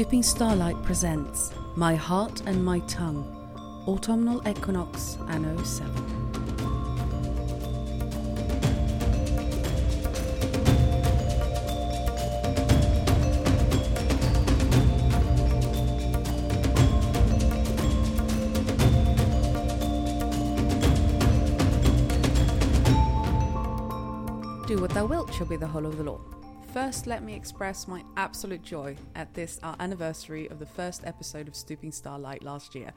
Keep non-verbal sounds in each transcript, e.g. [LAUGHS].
Stooping Starlight presents My Heart and My Tongue, Autumnal Equinox Anno 7. Do what thou wilt shall be the whole of the law. First, let me express my absolute joy at this, our anniversary of the first episode of Stooping Starlight last year.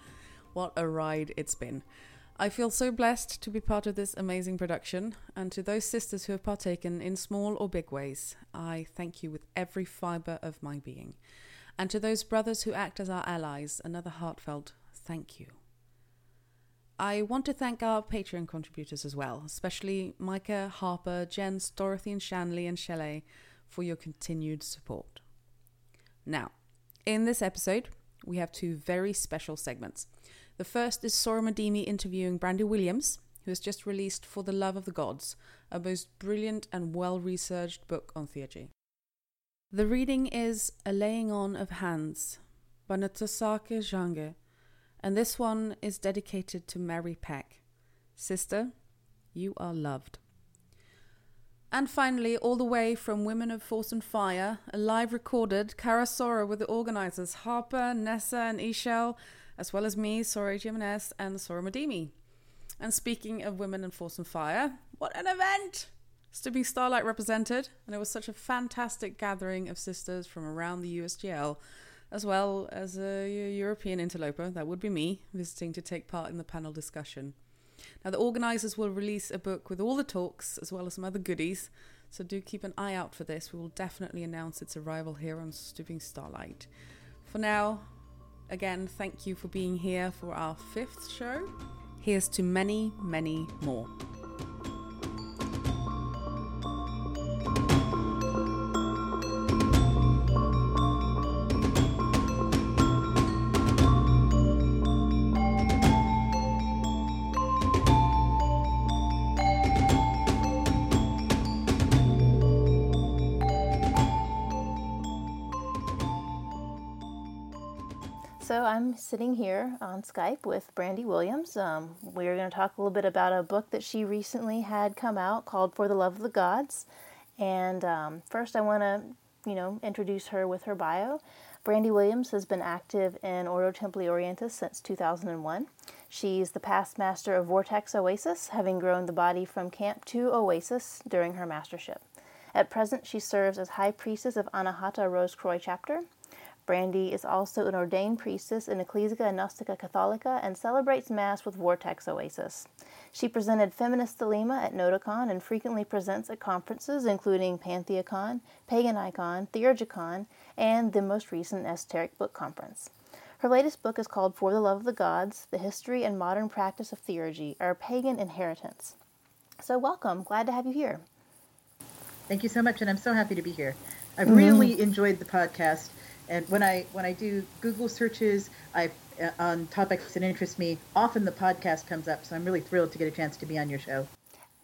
What a ride it's been. I feel so blessed to be part of this amazing production, and to those sisters who have partaken in small or big ways, I thank you with every fibre of my being. And to those brothers who act as our allies, another heartfelt thank you. I want to thank our Patreon contributors as well, especially Micah, Harper, Jens, Dorothy, and Shanley and Shelley for your continued support. Now, in this episode, we have two very special segments. The first is Soror Madimi interviewing Brandy Williams, who has just released For the Love of the Gods, a most brilliant and well researched book on theurgy. The reading is A Laying On of Hands by Ntozake Shange, and this one is dedicated to Mary Peck. Sister, you are loved. And finally, all the way from Women of Force and Fire, a live recorded Kara Sora with the organizers Harper, Nessa, and Ishel, as well as me, Soror Jimenez, and Soror Madimi. And speaking of Women in Force and Fire, what an event! Stooping Starlight represented, and it was such a fantastic gathering of sisters from around the USGL, as well as a European interloper, that would be me, visiting to take part in the panel discussion. Now, the organisers will release a book with all the talks as well as some other goodies, so do keep an eye out for this. We will definitely announce its arrival here on Stooping Starlight. For now, again, thank you for being here for our fifth show. Here's to many, many more. I'm sitting here on Skype with Brandy Williams. Um, we're going to talk a little bit about a book that she recently had come out called For the Love of the Gods. And um, first, I want to, you know, introduce her with her bio. Brandy Williams has been active in Ordo Templi Orientis since 2001. She's the past master of Vortex Oasis, having grown the body from camp to Oasis during her mastership. At present, she serves as High Priestess of Anahata Rose Croix chapter. Brandy is also an ordained priestess in Ecclesia Gnostica Catholica and celebrates Mass with Vortex Oasis. She presented Feminist Thelema at NOTOCON and frequently presents at conferences including Pantheacon, PaganiCon, Theurgicon, and the most recent Esoteric Book Conference. Her latest book is called For the Love of the Gods The History and Modern Practice of Theurgy, Our Pagan Inheritance. So, welcome. Glad to have you here. Thank you so much, and I'm so happy to be here. I've mm-hmm. really enjoyed the podcast and when I when I do Google searches, I uh, on topics that interest me, often the podcast comes up. So I'm really thrilled to get a chance to be on your show.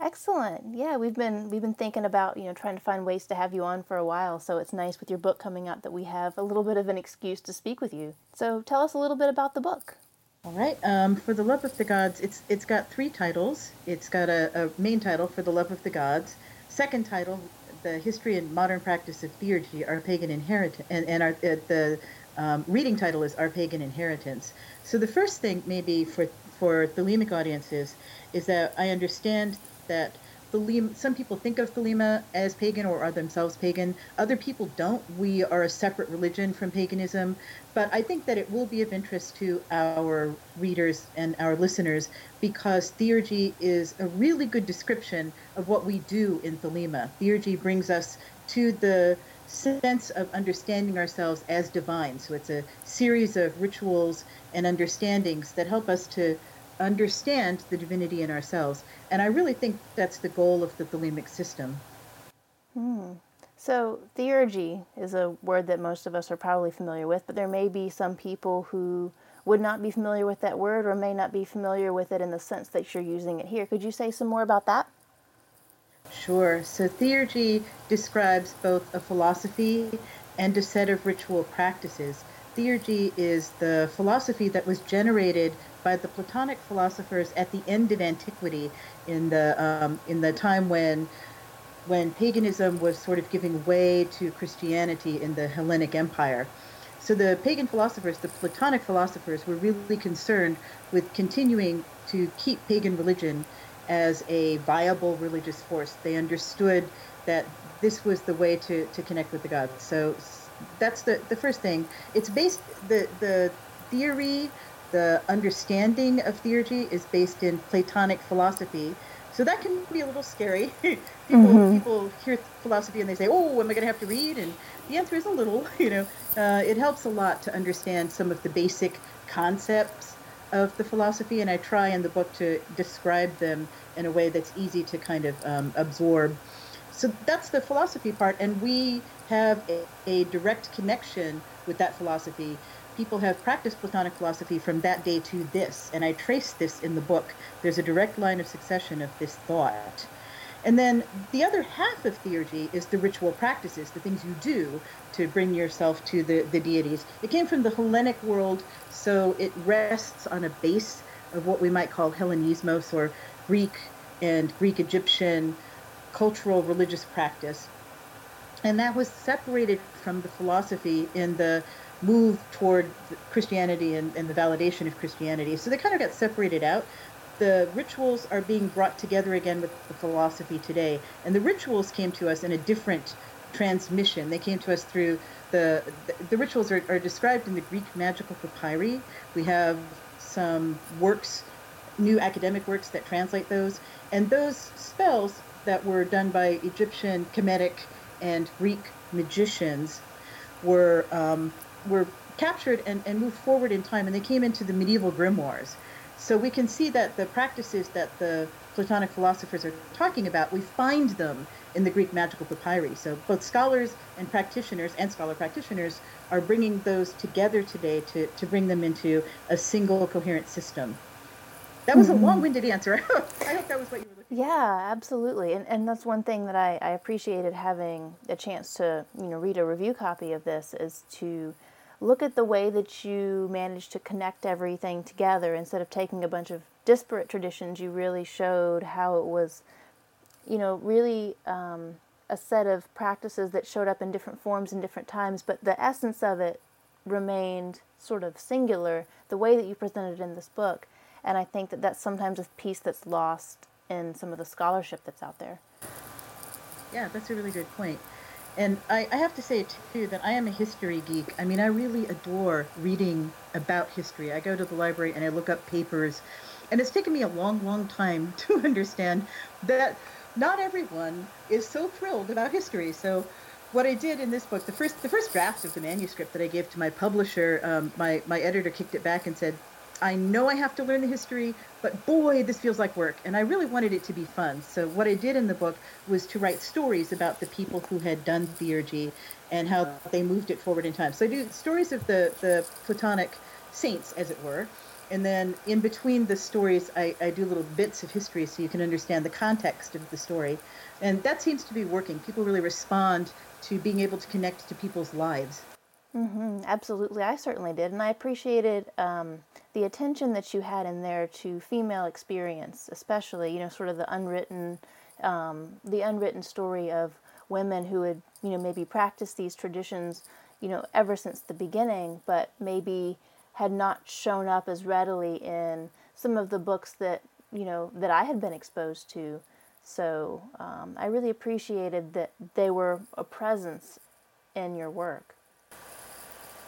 Excellent. Yeah, we've been we've been thinking about you know trying to find ways to have you on for a while. So it's nice with your book coming out that we have a little bit of an excuse to speak with you. So tell us a little bit about the book. All right. Um, for the love of the gods, it's it's got three titles. It's got a, a main title for the love of the gods. Second title, the history and modern practice of theurgy, our pagan inheritance, and, and our, uh, the um, reading title is Our Pagan Inheritance. So the first thing, maybe for for Thelemic audiences, is that I understand that Thelema, some people think of Thelema as pagan or are themselves pagan. Other people don't. We are a separate religion from paganism. But I think that it will be of interest to our readers and our listeners because theurgy is a really good description of what we do in Thelema. Theurgy brings us to the sense of understanding ourselves as divine. So it's a series of rituals and understandings that help us to understand the divinity in ourselves. And I really think that's the goal of the Thelemic system. Hmm. So, theurgy is a word that most of us are probably familiar with, but there may be some people who would not be familiar with that word or may not be familiar with it in the sense that you're using it here. Could you say some more about that? Sure. So, theurgy describes both a philosophy and a set of ritual practices. Theurgy is the philosophy that was generated by the Platonic philosophers at the end of antiquity, in the um, in the time when when paganism was sort of giving way to Christianity in the Hellenic Empire. So the pagan philosophers, the Platonic philosophers, were really concerned with continuing to keep pagan religion as a viable religious force. They understood that this was the way to, to connect with the gods. So that's the, the first thing. It's based the the theory, the understanding of theurgy is based in Platonic philosophy. So that can be a little scary. [LAUGHS] people mm-hmm. people hear philosophy and they say, "Oh, am I going to have to read?" And the answer is a little. [LAUGHS] You know, uh, it helps a lot to understand some of the basic concepts of the philosophy, and I try in the book to describe them in a way that's easy to kind of um, absorb. So that's the philosophy part, and we have a, a direct connection with that philosophy. People have practiced Platonic philosophy from that day to this, and I trace this in the book. There's a direct line of succession of this thought. And then the other half of theurgy is the ritual practices, the things you do to bring yourself to the, the deities. It came from the Hellenic world, so it rests on a base of what we might call Hellenismos or Greek and Greek Egyptian cultural religious practice. And that was separated from the philosophy in the move toward Christianity and, and the validation of Christianity. So they kind of got separated out the rituals are being brought together again with the philosophy today. And the rituals came to us in a different transmission. They came to us through the the, the rituals are, are described in the Greek magical papyri. We have some works, new academic works that translate those, and those spells that were done by Egyptian, Kemetic, and Greek magicians were um, were captured and, and moved forward in time, and they came into the medieval grimoires. So we can see that the practices that the Platonic philosophers are talking about, we find them in the Greek magical papyri. So both scholars and practitioners and scholar practitioners are bringing those together today to, to bring them into a single coherent system. That was mm-hmm. a long-winded answer. [LAUGHS] I hope that was what you were. Yeah, absolutely. And, and that's one thing that I, I appreciated having a chance to, you know, read a review copy of this is to look at the way that you managed to connect everything together instead of taking a bunch of disparate traditions. You really showed how it was, you know, really um, a set of practices that showed up in different forms in different times, but the essence of it remained sort of singular the way that you presented it in this book. And I think that that's sometimes a piece that's lost in some of the scholarship that's out there. Yeah, that's a really good point. And I, I, have to say, too, that I am a history geek. I mean, I really adore reading about history. I go to the library and I look up papers. And it's taken me a long, long time [LAUGHS] to understand that not everyone is so thrilled about history. So, what I did in this book, the first the first draft of the manuscript that I gave to my publisher, um, my my editor kicked it back and said, I know I have to learn the history, but boy, this feels like work. And I really wanted it to be fun. So what I did in the book was to write stories about the people who had done theurgy and how they moved it forward in time. So I do stories of the, the Platonic saints, as it were. And then in between the stories, I, I do little bits of history so you can understand the context of the story. And that seems to be working. People really respond to being able to connect to people's lives. Mm-hmm, absolutely, I certainly did, and I appreciated um, the attention that you had in there to female experience, especially you know sort of the unwritten, um, the unwritten story of women who had you know maybe practiced these traditions, you know, ever since the beginning, but maybe had not shown up as readily in some of the books that you know that I had been exposed to. So um, I really appreciated that they were a presence in your work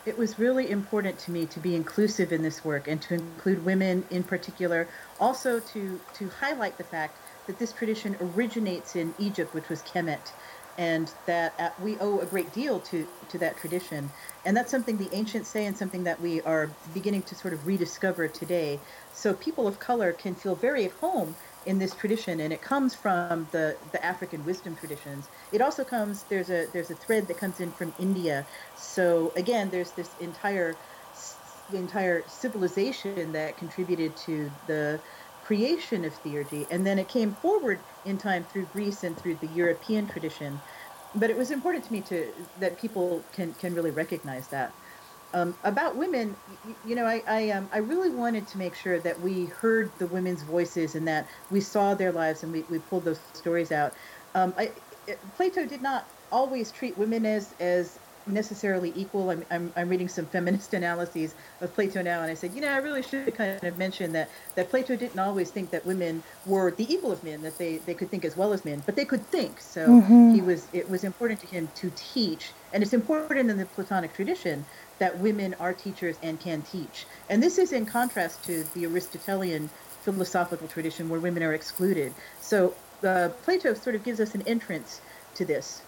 it was really important to me to be inclusive in this work and to include women in particular. Also to to highlight the fact that this tradition originates in Egypt, which was Kemet, and that uh, we owe a great deal to to that tradition. And that's something the ancients say, and something that we are beginning to sort of rediscover today. So people of color can feel very at home in this tradition, and it comes from the, the African wisdom traditions. It also comes there's a there's a thread that comes in from India. So again, there's this entire entire civilization that contributed to the creation of theurgy, and then it came forward in time through Greece and through the European tradition. but it was important to me to that people can can really recognize that. Um, about women, you, you know, I I, um, I really wanted to make sure that we heard the women's voices and that we saw their lives and we, we pulled those stories out. Um, I, Plato did not always treat women as as necessarily equal. I'm, I'm, I'm reading some feminist [LAUGHS] analyses of Plato now, and I said, you know, I really should kind of mention that, that Plato didn't always think that women were the equal of men, that they, they could think as well as men, but they could think. So mm-hmm. he was it was important to him to teach, and it's important in the Platonic tradition that women are teachers and can teach. And this is in contrast to the Aristotelian philosophical tradition where women are excluded. So uh, Plato sort of gives us an entrance to this.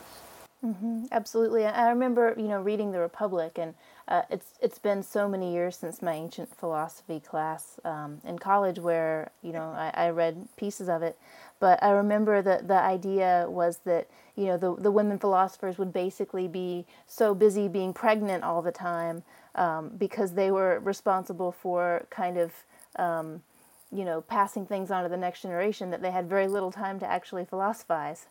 Mm-hmm, absolutely. I remember, you know, reading the Republic, and uh, it's it's been so many years since my ancient philosophy class um, in college, where you know I, I, read pieces of it. But I remember that the idea was that you know the the women philosophers would basically be so busy being pregnant all the time um, because they were responsible for kind of um, you know passing things on to the next generation that they had very little time to actually philosophize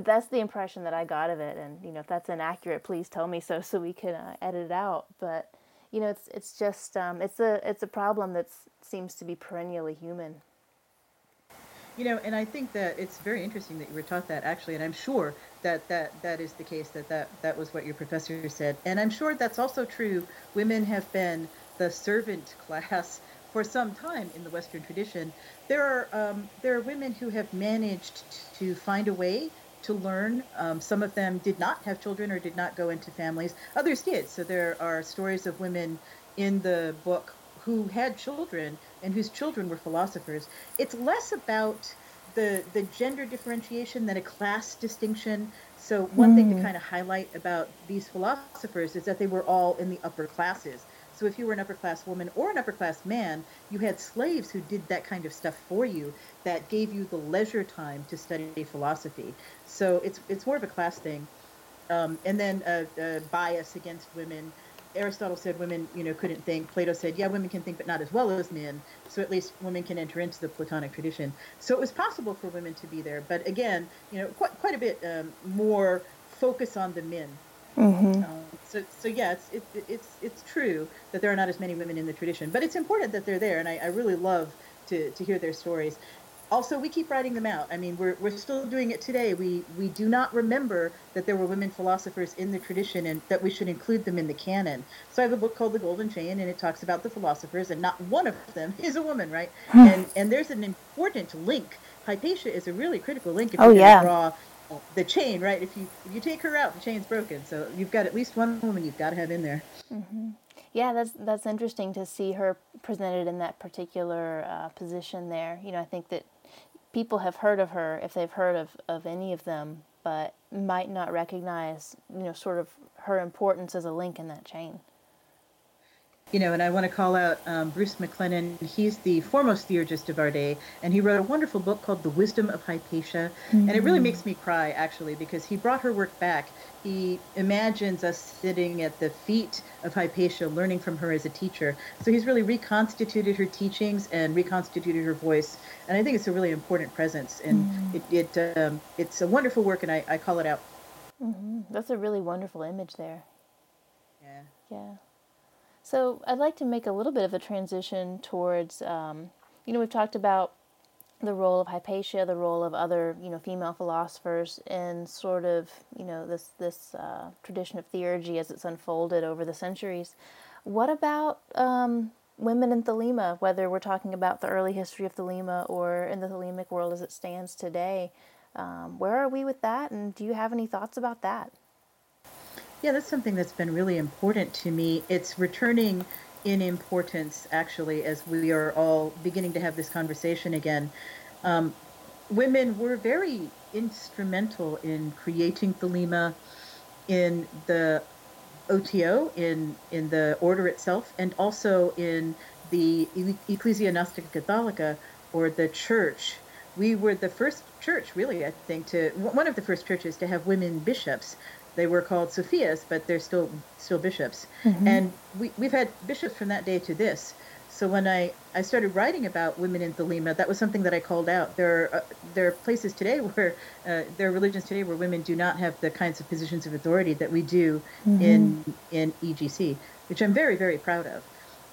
that's the impression that I got of it. And you know, if that's inaccurate, please tell me so so we can uh, edit it out. But you know, it's it's just um, it's a it's a problem that seems to be perennially human. You know, and I think that it's very interesting that you were taught that actually, and I'm sure that that that is the case. That that that was what your professor said, and I'm sure that's also true. Women have been the servant [LAUGHS] class for some time in the Western tradition. There are um, there are women who have managed to find a way to learn. Um, some of them did not have children or did not go into families. Others did. So there are stories of women in the book who had children and whose children were philosophers. It's less about the the gender differentiation than a class distinction. So one mm. thing to hmm. kind of highlight about these philosophers is that they were all in the upper classes. So if you were an upper class woman or an upper class man, you had slaves who did that kind of stuff for you that gave you the leisure time to study philosophy. So it's it's more of a class thing. Um, and then bias against women. Aristotle said women, you know, couldn't think. Plato said, yeah, women can think, but not as well as men. So at least women can enter into the Platonic tradition. So it was possible for women to be there, but again, you know, quite quite a bit um, more focus on the men Mm-hmm. Um, so, so yeah, it's it, it's it's true that there are not as many women in the tradition, but it's important that they're there, and I, I really love to, to hear their stories. Also, we keep writing them out. I mean, we're, we're still doing it today. We we do not remember that there were women philosophers in the tradition, and that we should include them in the canon. So I have a book called The Golden Chain, and it talks about the philosophers, and not one of them [LAUGHS] is a woman, right? Hmm. and and there's an important link. Hypatia is a really critical link if oh, you're yeah. to draw the chain, right? If you if you take her out, the chain's broken. So you've got at least one woman you've got to have in there. Mm-hmm. Yeah, that's that's interesting to see her presented in that particular uh, position there. You know, I think that people have heard of her if they've heard of, of any of them, but might not recognize, you know, sort of her importance as a link in that chain you know, and I want to call out um, Bruce MacLennan. He's the foremost theurgist of our day, and he wrote a wonderful book called The Wisdom of Hypatia. Mm-hmm. And it really mm. makes me cry, actually, because he brought her work back. He imagines us sitting at the feet of Hypatia, learning from her as a teacher. So he's really reconstituted her teachings and reconstituted her voice. And I think it's a really important presence. And mm-hmm. it, it um, it's a wonderful work, and I, I call it out. Mm-hmm. That's a really wonderful image there. Yeah. Yeah. So I'd like to make a little bit of a transition towards, um, you know, we've talked about the role of Hypatia, the role of other, you know, female philosophers in sort of, you know, this this uh, tradition of theurgy as it's unfolded over the centuries. What about um, women in Thelema? Whether we're talking about the early history of Thelema or in the Thelemic world as it stands today, um, where are we with that? And do you have any thoughts about that? Yeah, that's something that's been really important to me. It's returning in importance, actually, as we are all beginning to have this conversation again. Um, women were very instrumental in creating Thelema, in the OTO, in in the order itself, and also in the Ecclesia Gnostica Catholica, or the church. We were the first church, really, I think, to one of the first churches to have women bishops they were called Sophias, but they're still still bishops. Mm-hmm. And we, we've had bishops from that day to this. So when I, I started writing about women in Thelema, that was something that I called out. There are, uh, there are places today [LAUGHS] where uh, there are religions today where women do not have the kinds of positions of authority that we do mm-hmm. in in EGC, which I'm very very proud of.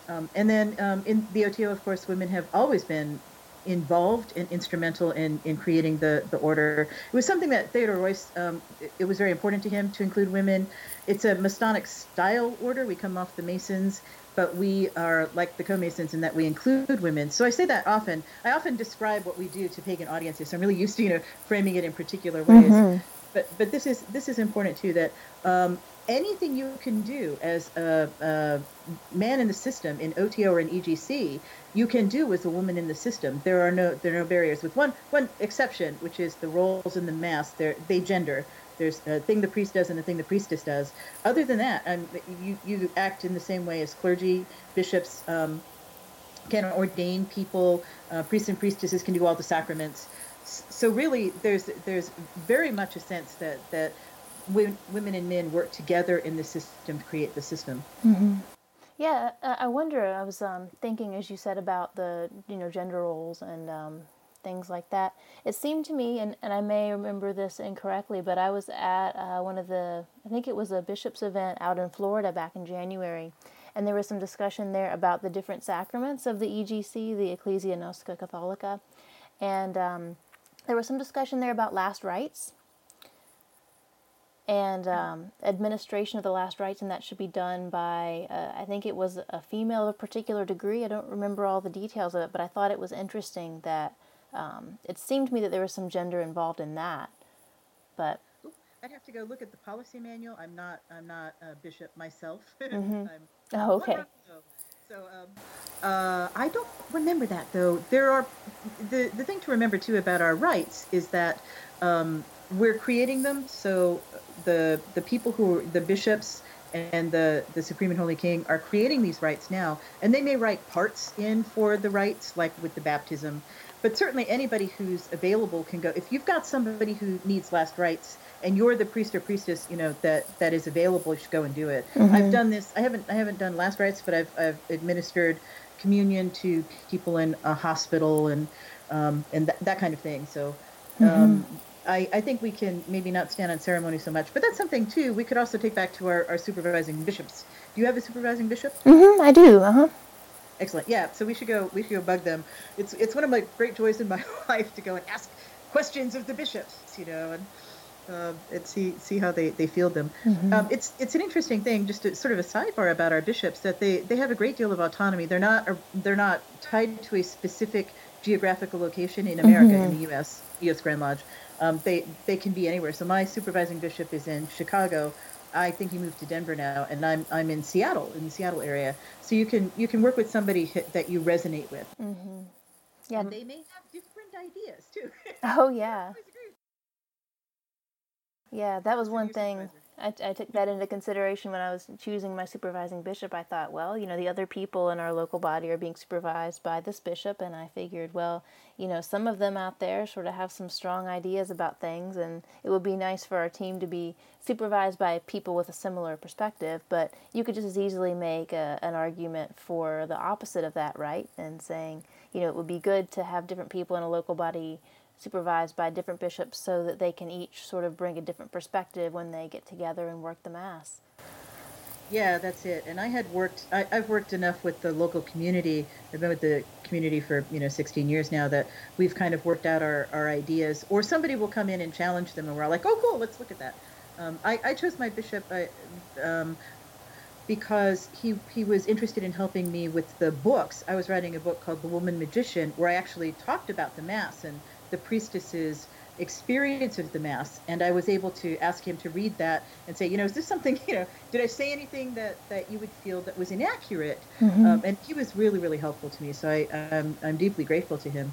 Um, and then um, in the OTO, of course, women have always been involved and instrumental in, in creating the, the order. It was something that Theodor Reuss, um, it, it, was very important to him to include women. It's a Masonic style order. We come off the Masons, but we are like the co-Masons in that we include women. So I say that often. I often describe what we do to pagan audiences. So I'm really used to, you know, framing it in particular ways. Mm-hmm. But, but this is this is important too that um, anything you can do as a, a, man in the system in OTO or in EGC, you can do with a woman in the system. There are no there are no barriers. With one one exception, which is the roles in the mass. They gender. There's a thing the priest does and a thing the priestess does. Other than that, um, you you act in the same way as clergy, bishops. Um, can ordain people, uh, priests and priestesses can do all the sacraments. So really, there's there's very much a sense that that women and men work together in the system to create the system. Mm-hmm. Yeah, I wonder. I was um, thinking, as you said, about the you know gender roles and um, things like that. It seemed to me, and, and I may remember this incorrectly, but I was at uh, one of the, I think it was a bishop's event out in Florida back in January, and there was some discussion there about the different sacraments of the EGC, the Ecclesia Gnostica Catholica, and um, there was some discussion there about last rites and um, administration of the last rites, and that should be done by, uh, I think it was a female of a particular degree. I don't remember all the details of it, but I thought it was interesting that um, it seemed to me that there was some gender involved in that. But I'd have to go look at the policy manual. I'm not, I'm not a bishop myself. [LAUGHS] Mm-hmm. oh, okay. So, um, uh, I don't remember that though. There are the the thing to remember too about our rites is that um, we're creating them. So the the people who are the bishops and the the supreme and holy king are creating these rites now, and they may write parts in for the rites, like with the baptism. But certainly anybody who's available can go. If you've got somebody who needs last rites and you're the priest or priestess, you know that that is available, you should go and do it. Mm-hmm. I've done this. I haven't I haven't done last rites, but I've I've administered communion to people in a hospital and um, and th- that kind of thing. So um, mm-hmm. I, I think we can maybe not stand on ceremony so much, but that's something too. We could also take back to our, our supervising bishops. Do you have a supervising bishop? Mm-hmm, I do. Uh huh. Excellent. Yeah. So we should go. We should go bug them. It's it's one of my great joys in my [LAUGHS] life to go and ask questions of the bishops. You know, and uh, and see see how they, they field them. Mm-hmm. Um, it's it's an interesting thing, just to, sort of a sidebar about our bishops, that they, they have a great deal of autonomy. They're not they're not tied to a specific geographical location in America mm-hmm. in the U.S. U.S. Grand Lodge. Um, they they can be anywhere. So my supervising bishop is in Chicago. I think he moved to Denver now, and I'm I'm in Seattle in the Seattle area. So you can you can work with somebody that you resonate with. Mm-hmm. Yeah, and they may have different ideas too. Oh [LAUGHS] yeah. yeah, that was one thing. I, I, took that into consideration when I was choosing my supervising bishop. I thought, well, you know, the other people in our local body are being supervised by this bishop, and I figured, well, you know, some of them out there sort of have some strong ideas about things, and it would be nice for our team to be supervised by people with a similar perspective. But you could just as easily make a, an argument for the opposite of that, right? And saying, you know, it would be good to have different people in a local body supervised by different bishops so that they can each sort of bring a different perspective when they get together and work the Mass. Yeah, that's it. And I had worked, I, have worked enough with the local community. I've been with the community for, you know, 16 years now that we've kind of worked out our, our ideas. Or somebody will come in and challenge them and we're all like, oh, cool, let's look at that. Um, I, I, chose my bishop um, because he, he was interested in helping me with the books. I was writing a book called The Woman Magician where I actually talked about the Mass and the priestess's experience of the mass and i was able to ask him to read that and say you know is this something [LAUGHS] you know did i say anything that that you would feel that was inaccurate mm-hmm. um, and he was really really helpful to me so i um, i'm deeply grateful to him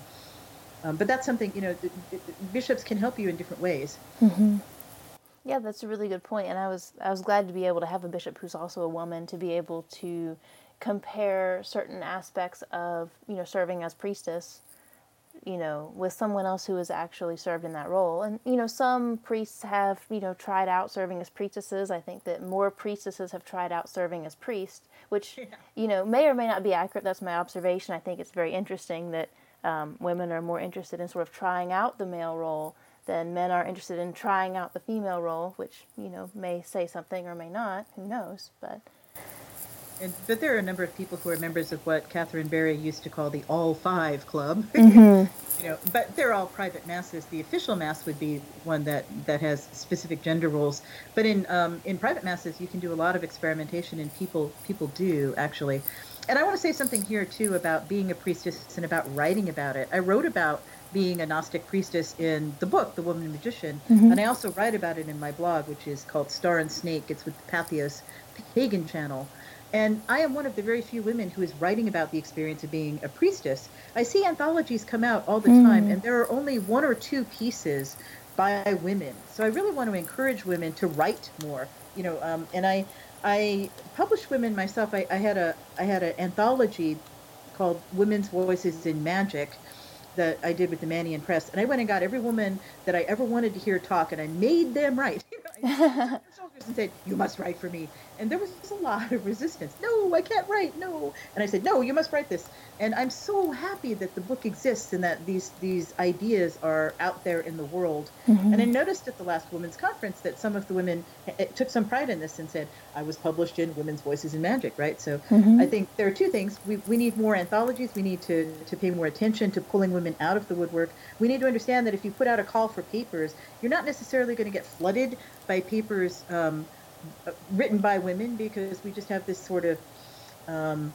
um, but that's something you know bishops can help you in different ways mm-hmm. yeah that's a really good point and i was i was glad to be able to have a bishop who's also a woman to be able to compare certain aspects of you know serving as priestess you know, with someone else who has actually served in that role. And, you know, some priests have, you know, tried out serving as priestesses. I think that more priestesses have tried out serving as priests, which, yeah. you know, may or may not be accurate. That's my observation. I think it's very interesting that um, women are more interested in sort of trying out the male role than men are interested in trying out the female role, which, you know, may say something or may not. Who knows? But and, but there are a number of people who are members of what Catherine Berry used to call the All Five Club. [LAUGHS] Mm-hmm. you know, but they're all private masses. The official mass would be one that, that has specific gender roles. But in um, in private masses, you can do a lot of experimentation, and people people do actually. And I want to say something here too about being a priestess and about writing about it. I wrote about being a Gnostic priestess in the book, The Woman Magician, mm-hmm. and I also write about it in my blog, which is called Star and Snake. It's with the Patheos Pagan channel. And I am one of the very few women who is writing about the experience of being a priestess. I see anthologies come out all the mm. time, and there are only one or two pieces by women. So I really want to encourage women to write more. You know, um, and I I published women myself. I, I had a I had an anthology called Women's Voices in Magic that I did with the Mannion Press, and I went and got every woman that I ever wanted to hear talk, and I made them write. [LAUGHS] [LAUGHS] and said, "You must write for me." And there was a lot of resistance. No, I can't write. No. And I said, no, you must write this. And I'm so happy that the book exists and that these these ideas are out there in the world. Mm-hmm. And I noticed at the last women's conference that some of the women took some pride in this and said, I was published in Women's Voices in Magic, right? So mm-hmm. I think there are two things. We, we need more anthologies. We need to, to pay more attention to pulling women out of the woodwork. We need to understand that if you put out a call for papers, you're not necessarily going to get flooded by papers um, written by women because we just have this sort of um,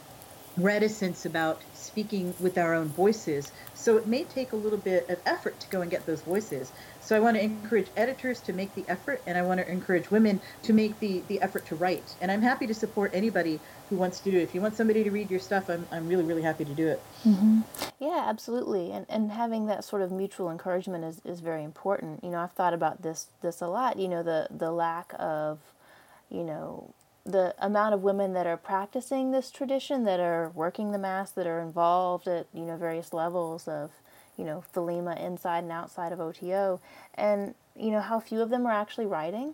reticence about speaking with our own voices. So it may take a little bit of effort to go and get those voices. So I want to encourage editors to make the effort, and I want to encourage women to make the, the effort to write. And I'm happy to support anybody who wants to do it. If you want somebody to read your stuff, I'm, I'm really, really happy to do it. Mm-hmm. Yeah, absolutely. And, and having that sort of mutual encouragement is, is very important. You know, I've thought about this this a lot. You know, the, the lack of you know, the amount of women that are practicing this tradition, that are working the mass, that are involved at, you know, various levels of, you know, Thelema inside and outside of OTO, and, you know, how few of them are actually writing.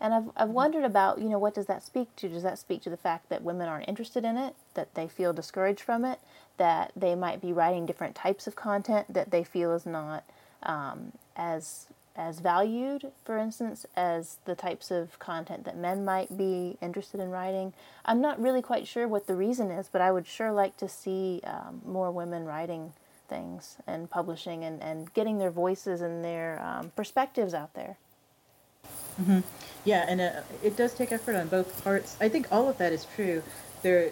And I've, I've mm-hmm. wondered about, you know, what does that speak to? Does that speak to the fact that women aren't interested in it, that they feel discouraged from it, that they might be writing different types of content that they feel is not um, as as valued, for instance, as the types of content that men might be interested in writing. I'm not really quite sure what the reason is, but I would sure like to see um, more women writing things and publishing and, and getting their voices and their um, perspectives out there. Mm-hmm. Yeah, and uh, it does take effort on both parts. I think all of that is true. There,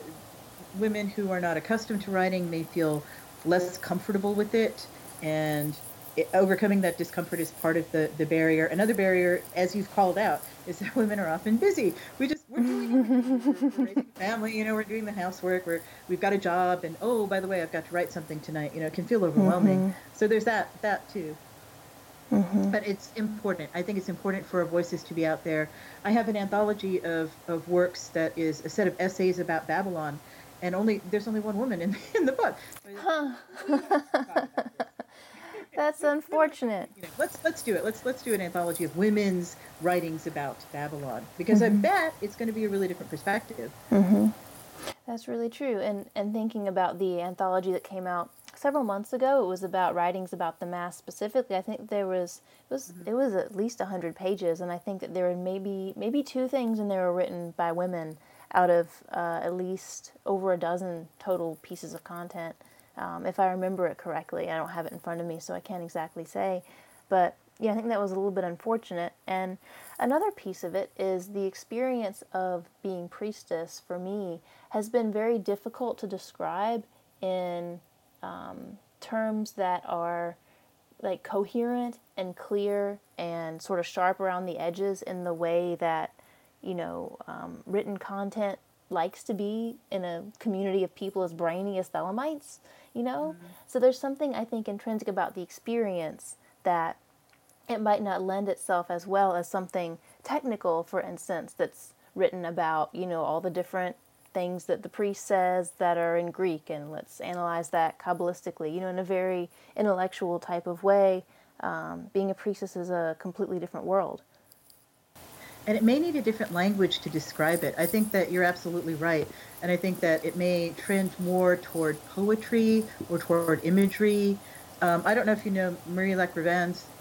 women who are not accustomed to writing may feel less comfortable with it, and it, overcoming that discomfort is part of the, the barrier. Another barrier, as you've called out, is that [LAUGHS] women are often busy. We just we're doing we're, [LAUGHS] we're family, you know, we're doing the housework, we're we've got a job, and oh, by the way, I've got to write something tonight. You know, it can feel overwhelming. Mm-hmm. So there's that that too. Mm-hmm. But it's important. I think it's important for our voices to be out there. I have an anthology of, of works that is a set of essays about Babylon, and only there's only one woman in, [LAUGHS] in the book. Huh. That's unfortunate. You know, let's let's do it. Let's let's do an anthology of women's writings about Babylon because mm-hmm. I bet it's going to be a really different perspective. Mm-hmm. That's really true. And and thinking about the anthology that came out several months ago, it was about writings about the mass specifically. I think there was it was mm-hmm. it was at least hundred pages, and I think that there were maybe maybe two things in there were written by women out of uh, at least over a dozen total pieces of content um, if I remember it correctly. I don't have it in front of me, so I can't exactly say. But yeah, I think that was a little bit unfortunate. And another piece of it is the experience of being priestess for me has been very difficult to describe in um, terms that are like coherent and clear and sort of sharp around the edges in the way that you know um, written content likes to be in a community of people as brainy as Thelemites you know? Mm-hmm. So there's something I think intrinsic about the experience that it might not lend itself as well as something technical, for instance, that's written about, you know, all the different things that the priest says that are in Greek, and let's analyze that kabbalistically. You know, in a very intellectual type of way. Um, being a priestess is a completely different world. And it may need a different language to describe it. I think that you're absolutely right. And I think that it may trend more toward poetry or toward imagery. Um, I don't know if you know Marie Lac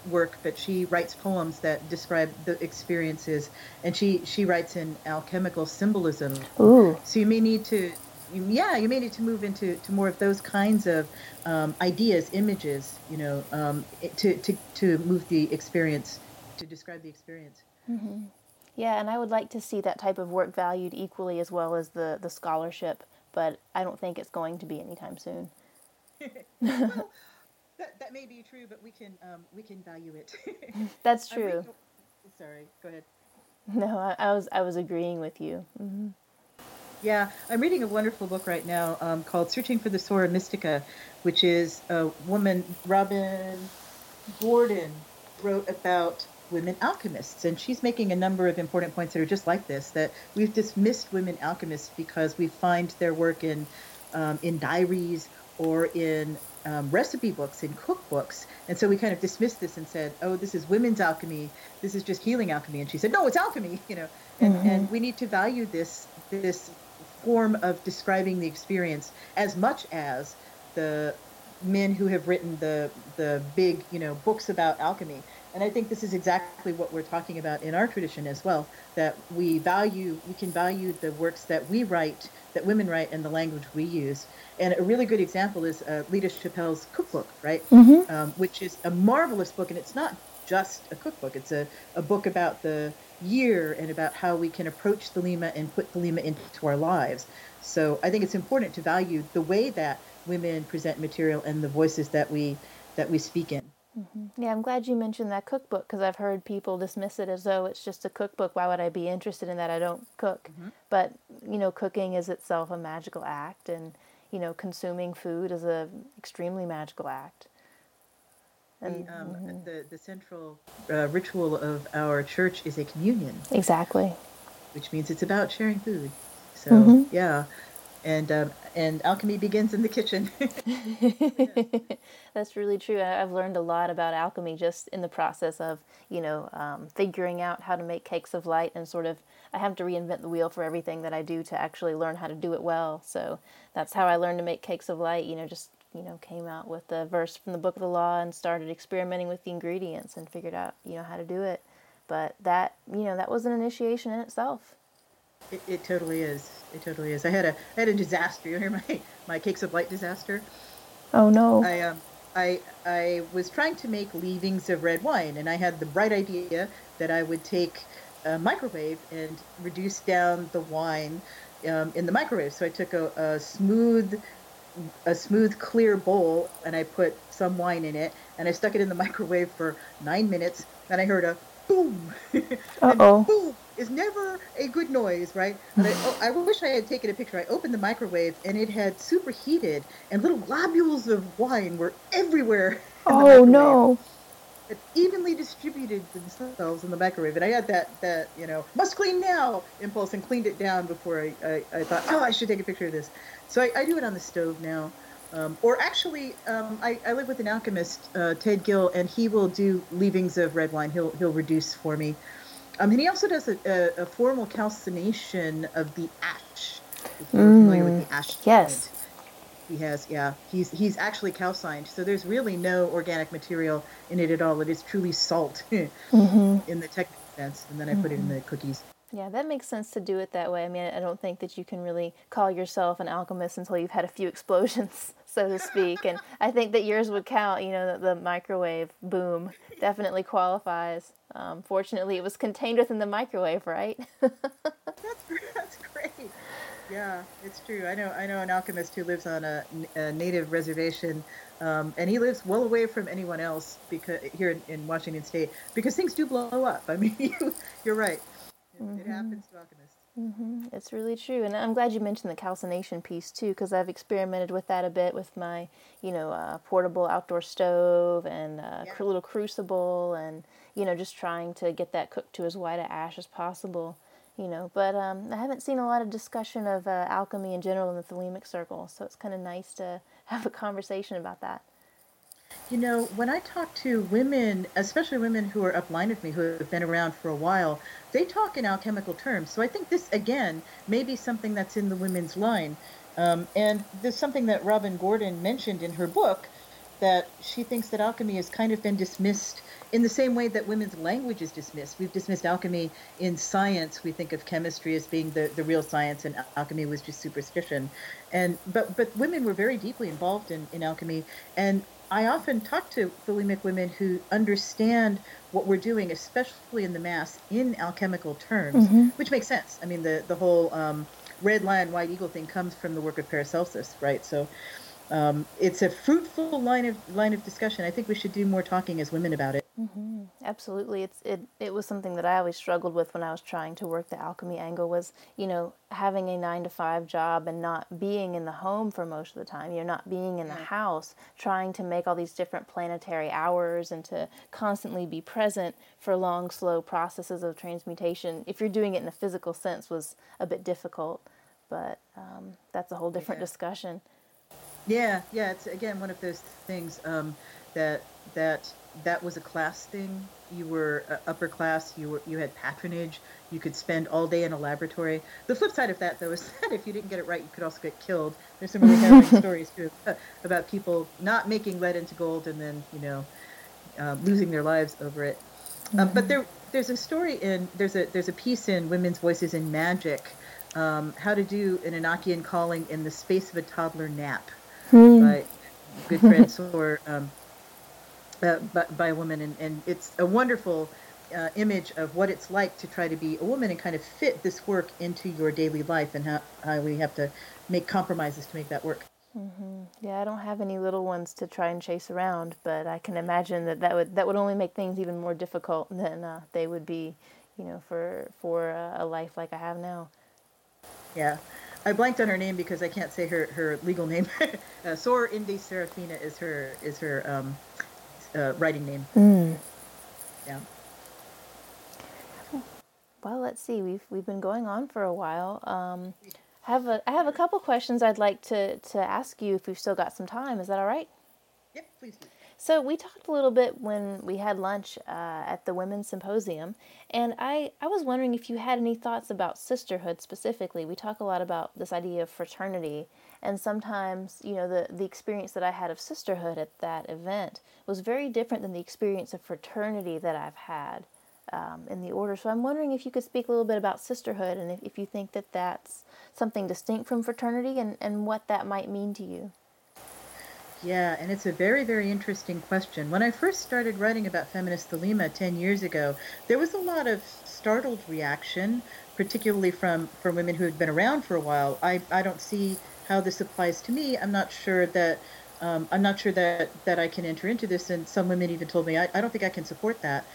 work, but she writes poems that describe the experiences, and she she writes in alchemical symbolism. Ooh. So you may need to, yeah, you may need to move into to more of those kinds of um, ideas, images, you know, um, to to to move the experience, to describe the experience. Mm-hmm. Yeah, and I would like to see that type of work valued equally as well as the, the scholarship, but I don't think it's going to be anytime soon. well, [LAUGHS] [LAUGHS] that, that may be true, but we can um, we can value it. [LAUGHS] That's true. Sorry, go ahead. No, I, I, was I was agreeing with you. Mm-hmm. Yeah, I'm reading a wonderful book right now um, called "Searching for the Soror Mystica," which is a woman, Robin Gordon, wrote about women alchemists. And she's making a number of important points that are just like this that we've dismissed women alchemists because we find their work in, um, in diaries or in um, recipe books, in cookbooks. And so we kind of dismissed this and said, oh, this is women's alchemy. This is just healing alchemy. And she said, no, it's alchemy, [LAUGHS] you know. And, mm-hmm. and we need to value this, this form of describing the experience as much as the men who have written the the big you know books about alchemy and I think this is exactly what we're talking about in our tradition as well. That we value, we can value the works that we write, that women write, and the language we use. And a really good example is uh, Leda Chappell's cookbook, right? Mm-hmm. Um, which is a marvelous book, and it's not just a cookbook. It's a, a book about the year and about how we can approach Thelema and put Thelema into our lives. So I think it's important to value the way that women present material and the voices that we that we speak in. Mm-hmm. Yeah, I'm glad you mentioned that cookbook because I've heard people dismiss it as though it's just a cookbook. Why would I be interested in that? I don't cook. Mm-hmm. But, you know, cooking is itself a magical act, and, you know, consuming food is a extremely magical act. And, the, um, mm-hmm. the, the central uh, ritual of our church is a communion. Exactly. Which means it's about sharing food. So, mm-hmm. yeah and um, and alchemy begins in the kitchen. [LAUGHS] [LAUGHS] That's really true. I've learned a lot about alchemy just in the process of you know um, figuring out how to make cakes of light and sort of I have to reinvent the wheel for everything that I do to actually learn how to do it well. So that's how I learned to make cakes of light. You know, just you know came out with the verse from the book of the law and started experimenting with the ingredients and figured out you know how to do it. But that you know that was an initiation in itself. It, it totally is. It totally is. I had a I had a disaster. You hear my [LAUGHS] my cakes of light disaster? Oh no. I um I I was trying to make leavings of red wine, and I had the bright idea that I would take a microwave and reduce down the wine um, in the microwave. So I took a, a smooth a smooth clear bowl and I put some wine in it and I stuck it in the [LAUGHS] microwave for nine minutes and I heard a boom. [LAUGHS] Uh oh. boom is never a good noise, right? I, oh, I wish I had taken a picture. I opened the microwave and it had superheated, and little globules of wine were everywhere. Oh no! It evenly distributed themselves in the microwave, and I had that that you know must clean now impulse and cleaned it down before I, I, I thought oh I should take a picture of this. So I, I do it on the stove now. Um, or actually, um, I, I, live with an alchemist, uh, Ted Gill, and he will do leavings of red wine. He'll he'll reduce for me. Um, and he also does a, a, a formal calcination of the ash. If you're mm, familiar with the ash. Yes. He has, yeah. He's he's actually calcined, so there's really no organic material in it at all. It is truly salt [LAUGHS] mm-hmm. in the technical sense, and then I put mm-hmm. it in the mm-hmm. cookies. Yeah, that makes sense to do it that way. I mean, I don't think that you can really call yourself an alchemist until you've had a few [LAUGHS] explosions, so to speak. and I think that yours would count. You know, the, the microwave boom definitely qualifies. Um, fortunately, it was contained within the microwave, right? [LAUGHS] that's [LAUGHS] that's great. Yeah, it's true. I know I know an alchemist who lives on a, a native reservation, um, and he lives well away from anyone else because here in, in Washington State because things do blow up. I [LAUGHS] mean, you, you're right. It, mm-hmm. it happens to alchemists. Mm-hmm. It's really true, and I'm glad you mentioned the calcination piece too, because I've experimented with that a bit with my, you know, uh, portable outdoor stove and uh, yeah. little crucible, and you know, just trying to get that cooked to as white a ash as possible. you know. But um, I haven't seen a lot of discussion of uh, alchemy in general in the Thelemic circle, so it's kind of nice to [LAUGHS] have a conversation about that. You know, when I talk to women, especially women who are upline with me, who have been around for a while, they talk in alchemical terms. So I think this, again, may be something that's in the women's line. Um, and there's something that Robin Gordon mentioned in her book that she thinks that alchemy has kind of been dismissed in the same way that women's language is dismissed. We've dismissed alchemy in science. We think of chemistry as being the, the real science, and alchemy was just superstition. And but but women were very deeply involved in, in alchemy, and I often talk to Thelemic women who understand what we're doing, especially in the mass, in alchemical terms, mm-hmm. which makes sense. I mean, the the whole um, red lion, white eagle thing comes from the work of Paracelsus, right? So um, it's a fruitful line of line of discussion. I think we should do more talking as women about it. Mm-hmm. Absolutely, it's it. It was something that I always struggled with when I was trying to work the alchemy angle. Was you know having a nine to five job and not being in the home for most of the time. You're not being in the house, trying to make all these different planetary hours and to constantly be present for long, slow processes of transmutation. If you're doing it in a physical sense, was a bit difficult. But um, that's a whole different yeah. discussion. Yeah, yeah. It's again one of those things um, that that that was a class thing. You were uh, upper class. You were you had patronage. You could spend all day in a laboratory. The flip side of that, though, is [LAUGHS] that if you didn't get it right, you could also get killed. There's some really [LAUGHS] harrowing stories too about people not making lead into gold and then you know um, losing their lives over it. Um, but there there's a story in there's a there's a piece in Women's Voices in Magic, um, how to do an Enochian calling in the space of a toddler nap mm. by good friends or um, uh, by, by, a woman, and, and it's a wonderful uh, image of what it's like to try to be a woman and kind of fit this work into your daily life, and how, how we have to make compromises to make that work. Mm-hmm. Yeah, I don't have any little ones to try and chase around, but I can imagine that that would that would only make things even more difficult than uh, they would be, you know, for for a life like I have now. Yeah, I blanked on her name because I can't say her, her legal name. [LAUGHS] uh, Sor Indi Serafina is her is her um, uh, writing name. Mm. Yeah. Well, let's see. We've we've been going on for a while. Um, I have a I have a couple questions I'd like to to ask you if we've still got some time. Is that all right? Yep, please do. So we talked a little bit when we had lunch uh, at the women's symposium, and I, I was wondering if you had any thoughts about sisterhood specifically. We talk a lot about this idea of fraternity, and sometimes you know the the experience that I had of sisterhood at that event was very different than the experience of fraternity that I've had um, in the order. So I'm wondering if you could speak a little bit about sisterhood and if, if you think that that's something distinct from fraternity and, and what that might mean to you. Yeah, and it's a very, very interesting question. When I first started writing about feminist Thelema 10 years ago, there was a lot of startled reaction, particularly from, from women who had been around for a while. I, I don't see how this applies to me. I'm not sure that um, I'm not sure that, that I can enter into this, and some women even told me I, I don't think I can support that.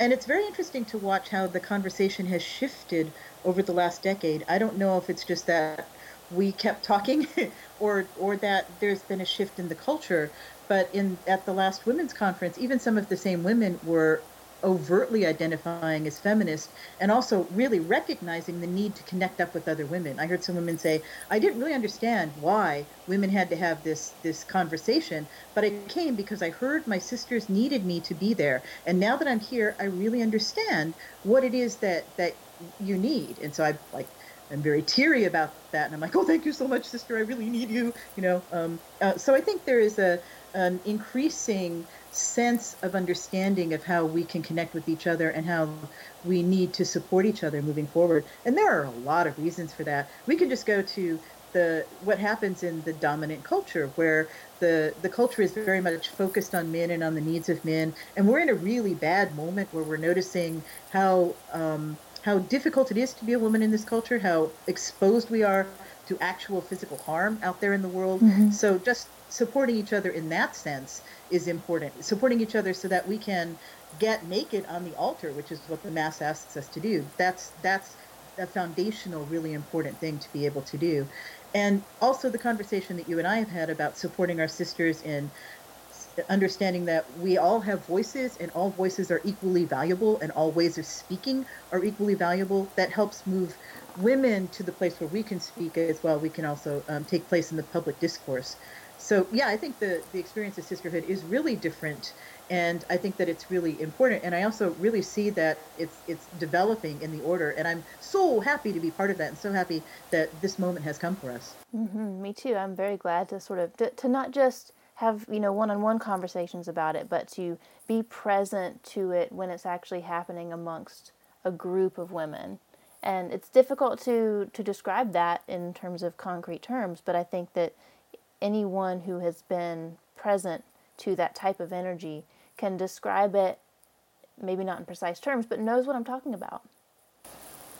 And it's very interesting to watch how the conversation has shifted over the last decade. I don't know if it's just that we kept talking [LAUGHS] or or that there's been a shift in the culture but in at the last women's conference even some of the same women were overtly identifying as feminist and also really recognizing the need to connect up with other women. I heard some women say, I didn't really understand why women had to have this this conversation, but I came because I heard my sisters needed me to be there. And now that I'm here, I really understand what it is that that you need. And so I like I'm very teary about that, and I'm like, oh, thank you so much, sister. I really need you. You know, um, uh, so I think there is a an increasing sense of understanding of how we can connect with each other and how we need to support each other moving forward. And there are a lot of reasons for that. We can just go to the what happens in the dominant culture where the the culture is very much focused on men and on the needs of men and we're in a really bad moment where we're noticing how um, how difficult it is to be a woman in this culture, how exposed we are to actual physical harm out there in the world. Mm-hmm. So just supporting each other in that sense is important. Supporting each other so that we can get naked on the altar, which is what the mass asks us to do. That's that's a foundational, really important thing to be able to do. And also the conversation that you and I have had about supporting our sisters in understanding that we all have voices and all voices are equally valuable and all ways of speaking are equally valuable. That helps move women to the place where we can speak as well. We can also um, take place in the public discourse. So yeah, I think the the experience of sisterhood is really different, and I think that it's really important. And I also really see that it's it's developing in the order, and I'm so happy to be part of that, and so happy that this moment has come for us. Mm-hmm, me too. I'm very glad to sort of to, to not just have you know one-on-one conversations about it, but to be present to it when it's actually happening amongst a group of women. And it's difficult to to describe that in terms of concrete terms, but I think that anyone who has been present to that type of energy can describe it, maybe not in precise terms, but knows what I'm talking about.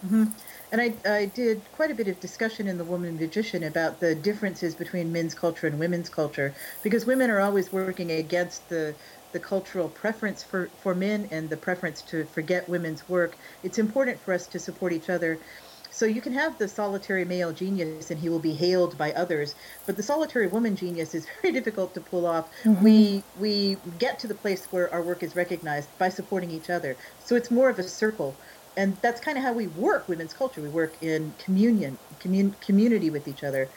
Mm-hmm. And I, I did quite a bit of discussion in The Woman Magician about the differences between men's culture and women's culture, because women are always working against the the cultural preference for, for men and the preference to forget women's work. It's important for us to support each other so you can have the solitary male genius and he will be hailed by others, but the solitary woman genius is [LAUGHS] very difficult to pull off. Mm-hmm. We we get to the place where our work is recognized by supporting each other. So it's more of a circle. And that's kind of how we work women's culture. We work in communion, commun- community with each other.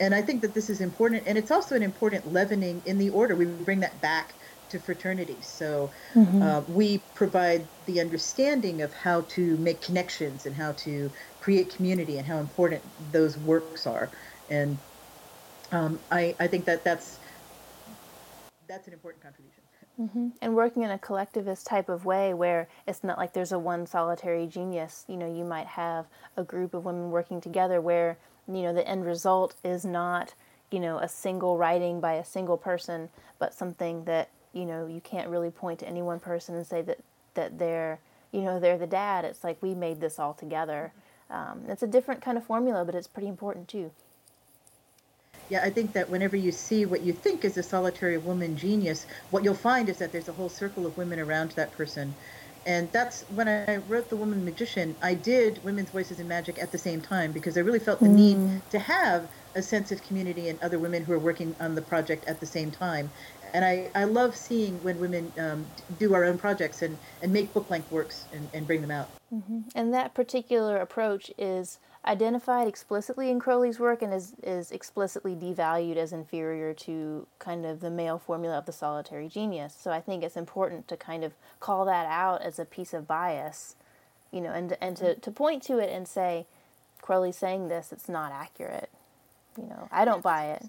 And I think that this is important. And it's also an important leavening in the order. We bring that back to fraternity. So mm-hmm. uh, we provide the understanding of how to make connections and how to create community and how important those works are. And um, I, I think that that's that's an important contribution. Mm-hmm. And working in a collectivist type of way where it's not like there's a one solitary genius. You know, you might have a group of women working together where, you know, the end result is not, you know, a single writing by a single person, but something that, you know, you can't really point to any one person and say that, that they're, you know, they're the dad. It's like we made this all together. Um, it's a different kind of formula, but it's pretty important too. Yeah, I think that whenever you see what you think is a solitary woman genius, what you'll find is that there's a whole circle of women around that person. And that's when I wrote The Woman Magician, I did Women's Voices in Magic at the same time because I really felt the mm. need to have a sense of community and other women who are working on the project at the same time and I, I love seeing when women um, do our own projects and, and make book length works and, and bring them out. Mm-hmm. And that particular approach is identified explicitly in Crowley's work and is, is explicitly devalued as inferior to kind of the male formula of the solitary genius. So I think it's important to kind of call that out as a piece of bias, you know, and, and to, to point to it and say, Crowley's saying this, it's not accurate. You know, I don't buy it.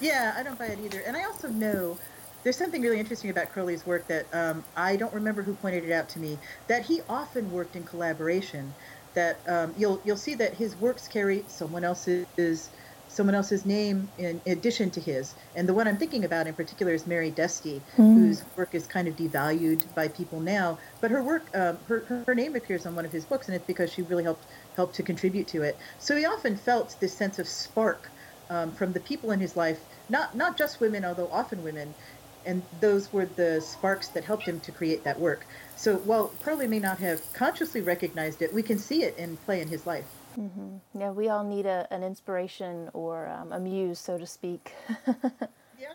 Yeah, I don't buy it either. And I also know there's something really interesting about Crowley's work that um, I don't remember who pointed it out to me. That he often worked in collaboration. That um, you'll you'll see that his works carry someone else's someone else's name in addition to his. And the one I'm thinking about in particular is Mary Desti, mm. whose work is kind of devalued by people now. But her work, um, her, her name appears on one of his books, and it's because she really helped helped to contribute to it. So he often felt this sense of spark um, from the people in his life, not not just women, although often women, and those were the sparks that helped him to create that work. So while Crowley may not have consciously recognized it, we can see it in play in his life. Mm-hmm. Yeah, we all need a, an inspiration or um, a muse, so to speak. [LAUGHS] yeah.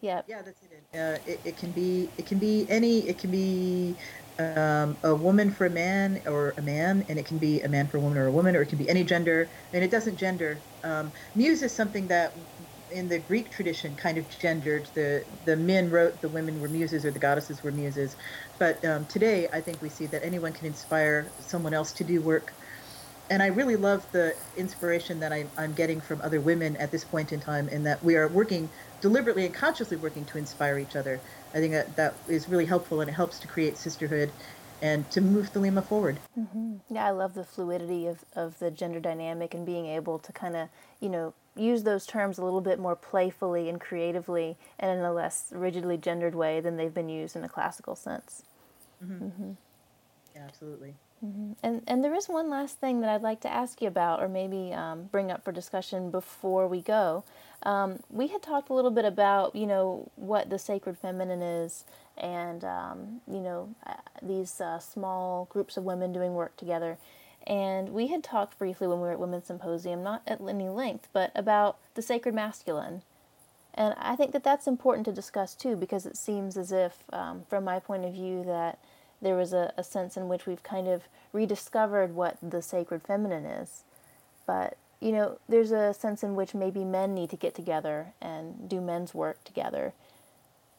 yeah. Yeah, that's it. Uh, it. It can be. It can be any. It can be um, a woman for a man or a man, and it can be a man for a woman or a woman, or it can be any gender, and it doesn't gender. Um, muse is something that in the Greek tradition kind of gendered. The the men wrote, the women were muses, or the goddesses were muses. But um, today, I think we see that anyone can inspire someone else to do work. And I really love the inspiration that I, I'm getting from other women at this point in time, in that we are working deliberately and consciously working to inspire each other. I think that that is really helpful, and it helps to create sisterhood and to move Thelema forward. Mm-hmm. Yeah, I love the fluidity of, of the gender dynamic and being able to kind of, you know, use those terms a little bit more playfully and creatively and in a less rigidly gendered way than they've been used in a classical sense. Mm-hmm. Mm-hmm. Yeah, absolutely. Mm-hmm. And and there is one last thing that I'd like to ask you about, or maybe um, bring up for discussion before we go. Um, we had talked a little bit about you know what the sacred feminine is, and um, you know uh, these uh, small groups of women doing work together. And we had talked briefly when we were at Women's Symposium, not at any length, but about the sacred masculine. And I think that that's important to discuss too, because it seems as if, um, from my point of view, that there was a, a sense in which we've kind of rediscovered what the sacred feminine is. But, you know, there's a sense in which maybe men need to get together and do men's work together.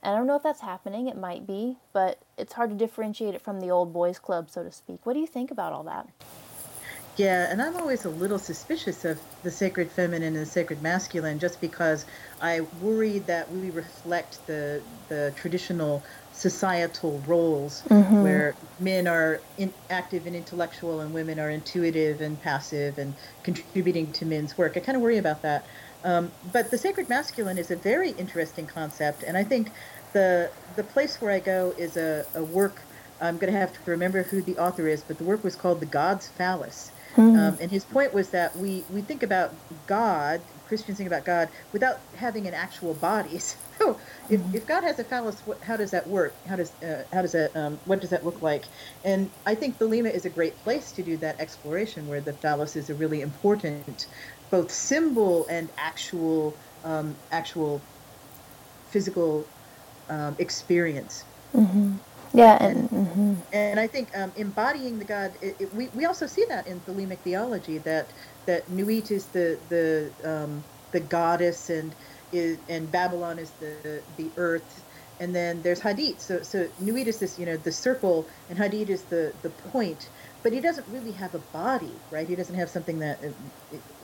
And I don't know if that's happening, it might be, but it's hard to differentiate it from the old boys' club, so to speak. What do you think about all that? Yeah, and I'm always a little suspicious of the sacred feminine and the sacred masculine just because I worry that we reflect the the traditional societal roles mm-hmm. where men are in, active and intellectual and women are intuitive and passive and contributing to men's work. I kind of worry about that. Um, but the sacred masculine is a very interesting concept, and I think the the place where I go is a, a work. I'm going to have to remember who the author is, but the work was called "The God's Phallus," Mm. Um, and his point was that we, we think about God, Christians think about God, without having an actual body. [LAUGHS] So if, mm. if God has a phallus, what, how does that work? How does uh, how does that um, what does that look like? And I think the Thelema is a great place to do that exploration, where the phallus is a really important both symbol and actual um, actual physical um, experience. Mm-hmm. Yeah, and mm-hmm. and I think um, embodying the God, it, it, we we also see that in Thelemic theology that that Nuit is the the um, the goddess and is and Babylon is the the earth, and then there's Hadit. So so Nuit is this you know the circle, and Hadit is the the point. But he doesn't really have a body, right? He doesn't have something that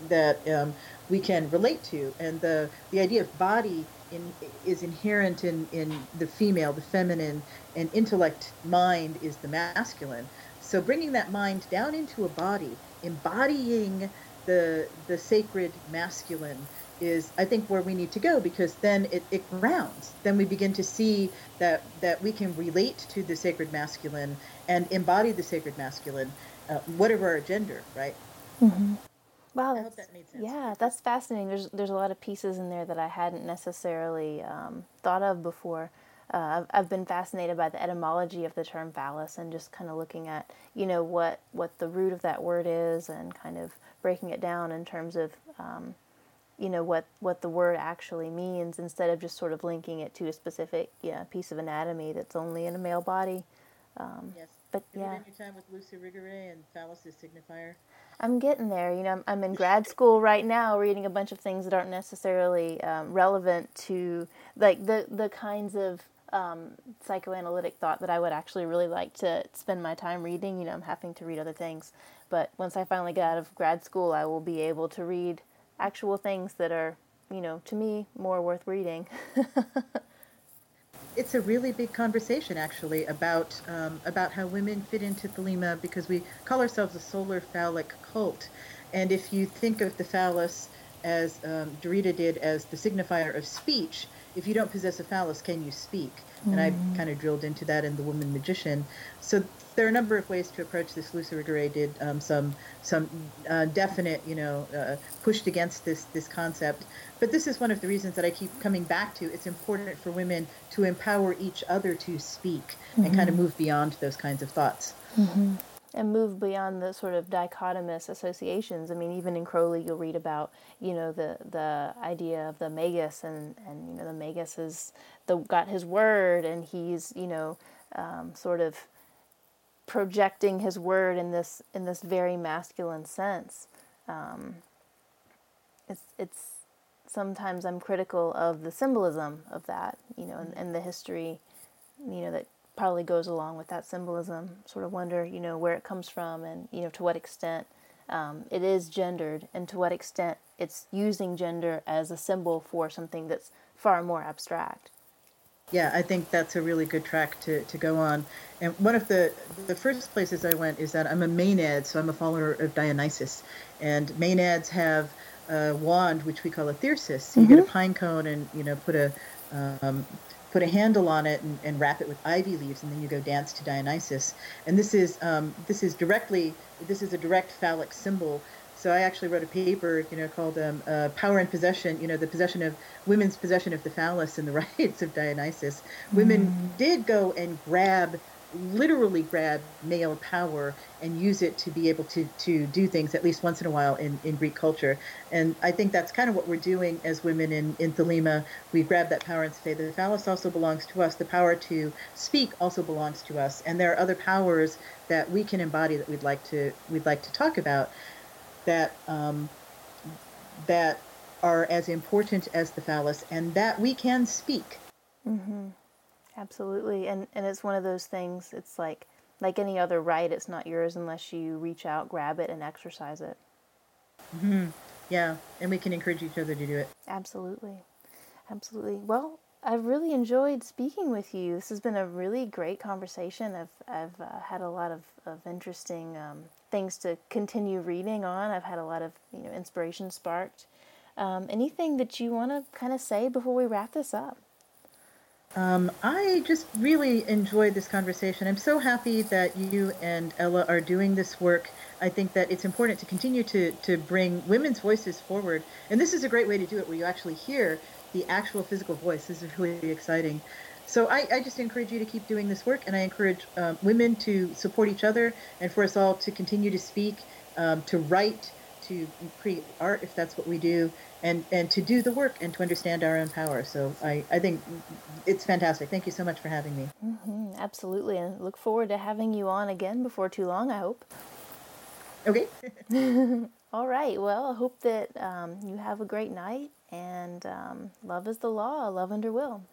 that um, we can relate to, and the the idea of body in, is inherent in, in the female, the feminine, and intellect, mind is the masculine. So bringing that mind down into a body, embodying the the sacred masculine is I think where we need to go because then it, it grounds. Then we begin to see that that we can relate to the sacred masculine and embody the sacred masculine, uh, whatever our gender, right? Mm-hmm. Wow, that's, that yeah, that's fascinating. There's there's a lot of pieces in there that I hadn't necessarily um, thought of before. Uh, I've, I've been fascinated by the etymology of the term phallus and just kind of looking at you know what what the root of that word is and kind of breaking it down in terms of um, you know what what the word actually means instead of just sort of linking it to a specific yeah piece of anatomy that's only in a male body. Um, yes. But Have yeah. you your time with Lucy Irigaray and phallus is signifier? I'm getting there. You know, I'm, I'm, in grad school right now, reading a bunch of things that aren't necessarily um, relevant to like the the kinds of um, psychoanalytic thought that I would actually really like to spend my time reading. You know, I'm having to read other things, but once I finally get out of grad school, I will be able to read actual things that are, you know, to me more worth reading. [LAUGHS] it's a really big conversation actually about um, about how women fit into Thelema because we call ourselves a solar phallic cult, and if you think of the phallus as um, Derrida did as the signifier of speech, if you don't possess a phallus, can you speak? Mm. And I mm. kind of drilled into that in the Woman Magician. So there are a number of ways to approach this. Luce Irigaray did um, some some uh, definite, you know, uh, pushed against this this concept. But this is one of the reasons that I keep coming back to. It's important for women to empower each other to speak mm-hmm. and kind of move beyond those kinds of thoughts. Mm-hmm. And move beyond the sort of dichotomous associations. I mean, even in Crowley, you'll read about, you know, the the idea of the magus, and and you know, the magus is the got his word, and he's you know, um, sort of projecting his word in this in this very masculine sense. Um, it's it's sometimes I'm critical of the symbolism of that, you know, and, and the history, you know, that probably goes along with that symbolism. Sort of wonder, you know, where it comes from, and you know, to what extent um, it is gendered, and to what extent it's using gender as a symbol for something that's far more abstract. Yeah, I think that's a really good track to, to go on. And one of the the first places I went is that I'm a Maenad, so I'm a follower of Dionysus. And Maenads have a wand, which we call a thyrsus. So mm-hmm. You get a mm-hmm. pine cone and you know put a um, put a handle on it and, and, wrap it with ivy leaves, and then you go dance to Dionysus. And this is um, this is directly this is a direct phallic symbol so I actually wrote a paper, you know, called um, uh, "Power and Possession." You know, the possession of women's possession of the phallus and the [LAUGHS] rights of Dionysus. Women mm. did go and grab literally grab male power and use it to be able to to do things at least once in a while in, in Greek culture. And I think that's kind of what we're doing as women in, in Thelema. We grab that power and say the phallus also belongs to us. The power to speak also belongs to us. And there are other powers that we can embody that we'd like to we'd like to talk about that um, that are as important as the phallus and that we can speak. Mm-hmm. Absolutely, and and it's one of those things. It's like like any other right. It's not yours unless you reach out, grab it, and exercise it. Mm-hmm. Yeah, and we can encourage each other to do it. Absolutely, absolutely. Well, I've really enjoyed speaking with you. This has been a really great conversation. I've I've uh, had a lot of of interesting um, things to continue reading on. I've had a lot of you know inspiration sparked. Um, anything that you want to kind of say before we wrap this up? Um, I just really enjoyed this conversation. I'm so happy that you and Ella are doing this work. I think that it's important to continue to, to bring women's voices forward. And this is a great way to do it where you actually hear the actual physical voice. This is really exciting. So I, I just encourage you to keep doing this work, and I encourage um, women to support each other and for us all to continue to speak, um, to write, to create art if that's what we do, and and to do the work and to understand our own power. So I, I think it's fantastic. Thank you so much for having me. Mm-hmm, absolutely, and look forward to having you on again before too long. I hope. Okay. [LAUGHS] All right. Well, I hope that um, you have a great night, and um, love is the law. Love under will.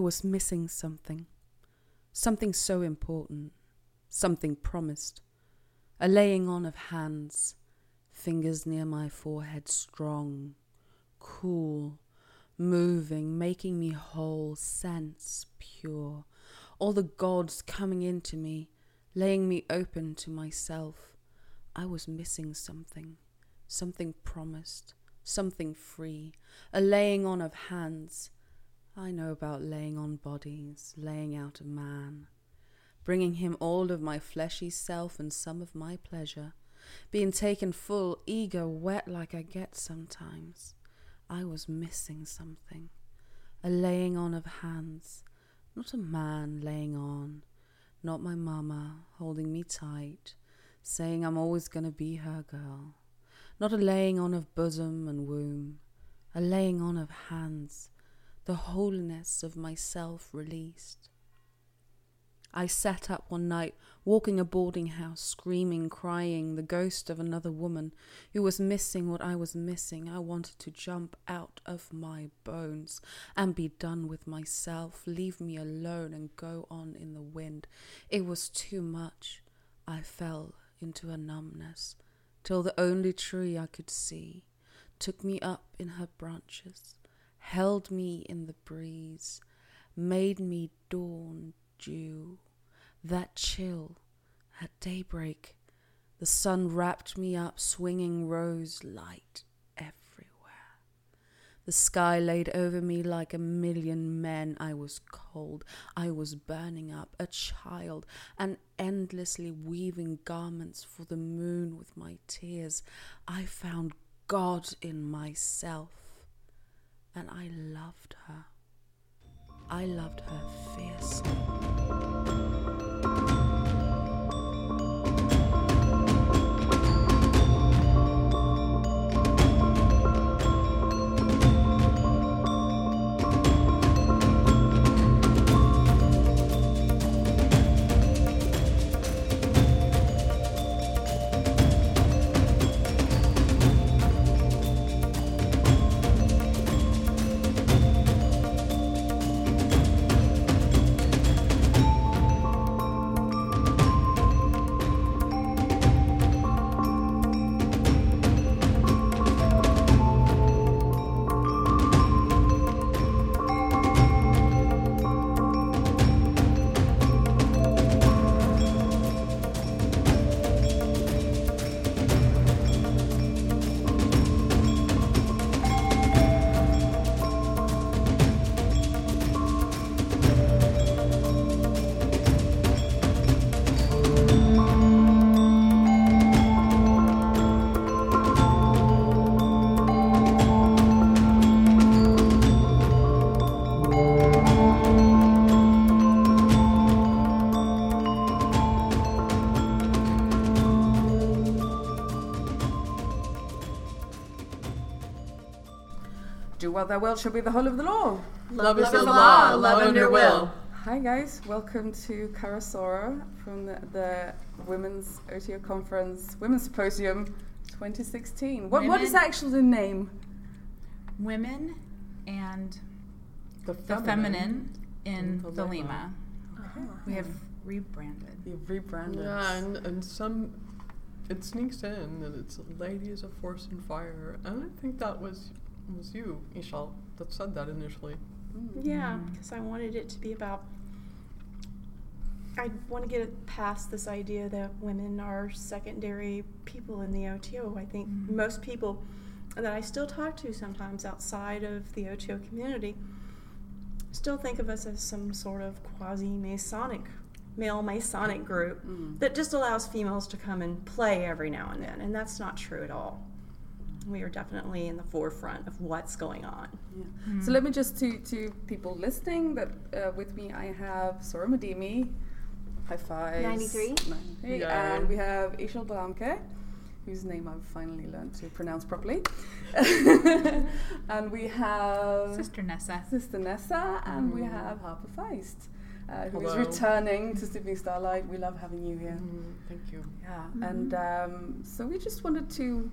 Was missing something. Something so important. Something promised. A laying on of hands. Fingers near my forehead, strong, cool, moving, making me whole, sense pure. All the gods coming into me, laying me open to myself. I was missing something. Something promised. Something free. A laying on of hands I know about laying on bodies, laying out a man, bringing him all of my fleshy self and some of my pleasure, being taken full, eager, wet like I get sometimes. I was missing something. A laying on of hands, not a man laying on, not my mamma holding me tight, saying I'm always going to be her girl, not a laying on of bosom and womb, a laying on of hands the wholeness of myself released. I sat up one night, walking a boarding house, screaming, crying, the ghost of another woman who was missing what I was missing. I wanted to jump out of my bones and be done with myself, leave me alone and go on in the wind. It was too much. I fell into a numbness till the only tree I could see took me up in her branches held me in the breeze, made me dawn dew, that chill at daybreak. The sun wrapped me up, swinging rose light everywhere. The sky laid over me like a million men. I was cold. I was burning up, a child, and endlessly weaving garments for the moon with my tears. I found God in myself and I loved her. I loved her fiercely. Do what thou wilt shall be the whole of the law. Love, is the law, love under will. Hi guys, welcome to Karasora from the, the Women's OTO Conference, Women's Symposium 2016. What, what is actually the name? Women and The the feminine. feminine in in the Thelema. Lima. We have uh-huh. rebranded. You've rebranded. Yeah, and, and some it sneaks in that it's ladies of force and fire. And I think that was was you, Ishal, that said that initially. Mm. Yeah, mm. because I wanted it to be about. I want to get it past this idea that women are secondary people in the OTO. I think mm. most people that I still talk to sometimes outside of the OTO community still think of us as some sort of quasi Masonic, male Masonic group that just allows females to come and play every now and then, and that's not true at all. We are definitely in the forefront of what's going on. Yeah. So let me just to to people listening that uh, with me I have Soror Madimi, high five. 93. Yay. and we have Ishal Bramke, whose name I've finally learned to pronounce properly. [LAUGHS] and we have Sister Nessa. Sister Nessa, and we have Harper Feist, uh, who is Hello. returning to Sleeping Starlight. We love having you here. Mm, thank you. Yeah, and um, so we just wanted to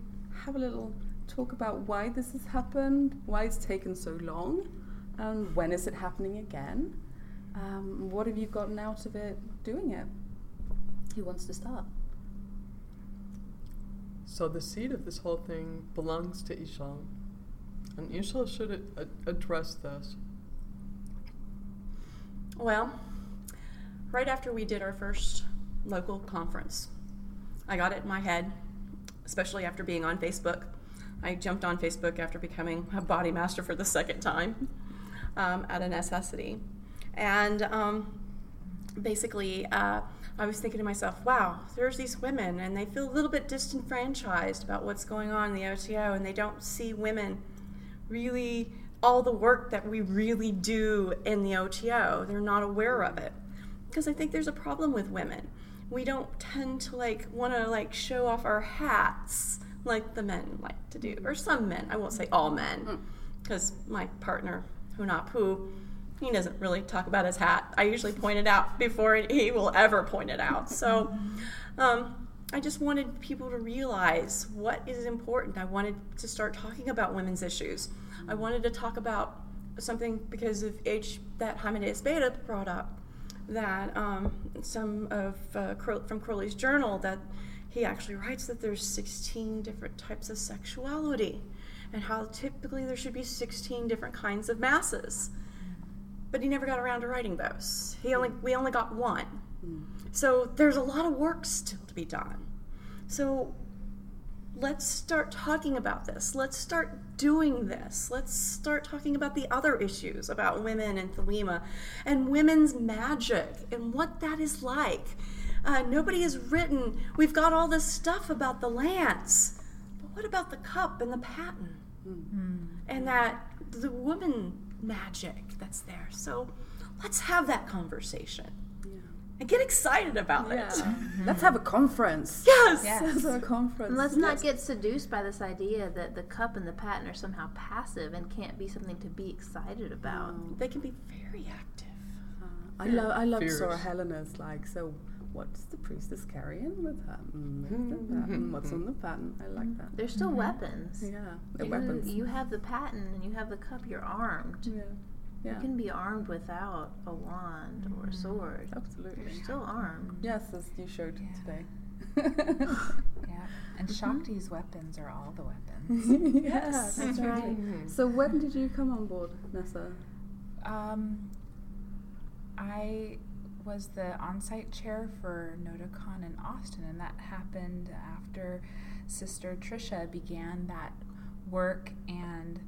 have a little talk about why this has happened, why it's taken so long, and when is it happening again? Um, what have you gotten out of it doing it? Who wants to start? So the seed of this whole thing belongs to Ishal. And Ishal should a- a- address this. Well, right after we did our first local conference, I got it in my head, especially after being on Facebook. I jumped on Facebook after becoming a body master for the second time um, out of necessity. And um, basically, uh, I was thinking to myself, wow, there's these women, and they feel a little bit disenfranchised about what's going on in the OTO, and they don't see women really all the work that we really do in the OTO. They're not aware of it because I think there's a problem with women. We don't tend to like want to like show off our hats like the men like to do, or some men. I won't say all men, because my partner Hunapu, he doesn't really talk about his hat. I usually point it out before he will ever point it out. So. Um, I just wanted people to realize what is important. I wanted to start talking about women's issues. I wanted to talk about something because of H that Hymenaeus Beta brought up that um, some of uh, Cro- from Crowley's journal that he actually writes that there's 16 different types of sexuality and how typically there should be 16 different kinds of masses. But he never got around to writing those. He only we only got one. So there's a lot of work still to be done. So let's start talking about this. Let's start doing this. Let's start talking about the other issues about women and Thelema and women's magic and what that is like. Uh, nobody has written, we've got all this stuff about the lance, but what about the cup and the paten? And that the woman magic that's there. So let's have that conversation and get excited about it. Mm-hmm. Let's have a conference. Yes. yes. Let's have a conference. And let's not get seduced by this idea that the cup and the paten are somehow passive and can't be something to be excited about. Mm. They can be very active. Uh, I love I love Fierce. Soror Helena's like so. What's the priestess carrying with her? Mm, mm mm-hmm. what's? What's on the mm-hmm. paten? I like that. They're still weapons. Yeah, the You, weapons. you have the paten and you have the cup, you're armed. yeah, yeah, You can be armed without a wand or a sword. absolutely. You're still armed. Yes, as you showed today. [LAUGHS] Yeah. And mm-hmm. Shakti's weapons are all the weapons. [LAUGHS] yes, that's right. Mm-hmm. So when did you come on board, Nessa? Um, I was the on-site chair for NOTOCON in Austin, and that happened after Sister Trisha began that work and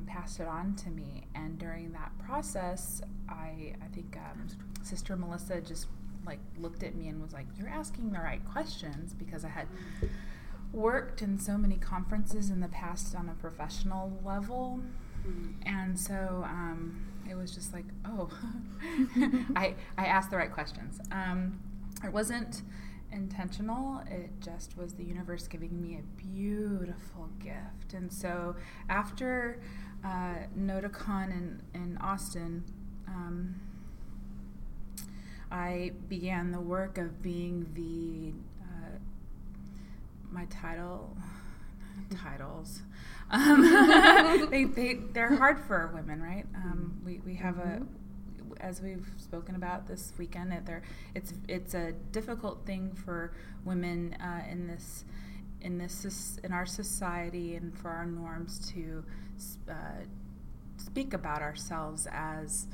um, passed it on to me. And during that process, I I think um, Sister Melissa just like looked at me and was like, "You're asking the right questions," because I had worked in so many conferences in the past on a professional level and so um, it was just like oh [LAUGHS] I, I asked the right questions um, it wasn't intentional. It just was the universe giving me a beautiful gift. And so after uh, NOTOCON in, in Austin, um, I began the work of being the uh, my title [SIGHS] titles. Um, [LAUGHS] they they they're hard for women, right? Um, we we have a as we've spoken about this weekend, that there it's it's a difficult thing for women uh, in this in this in our society and for our norms to uh, speak about ourselves as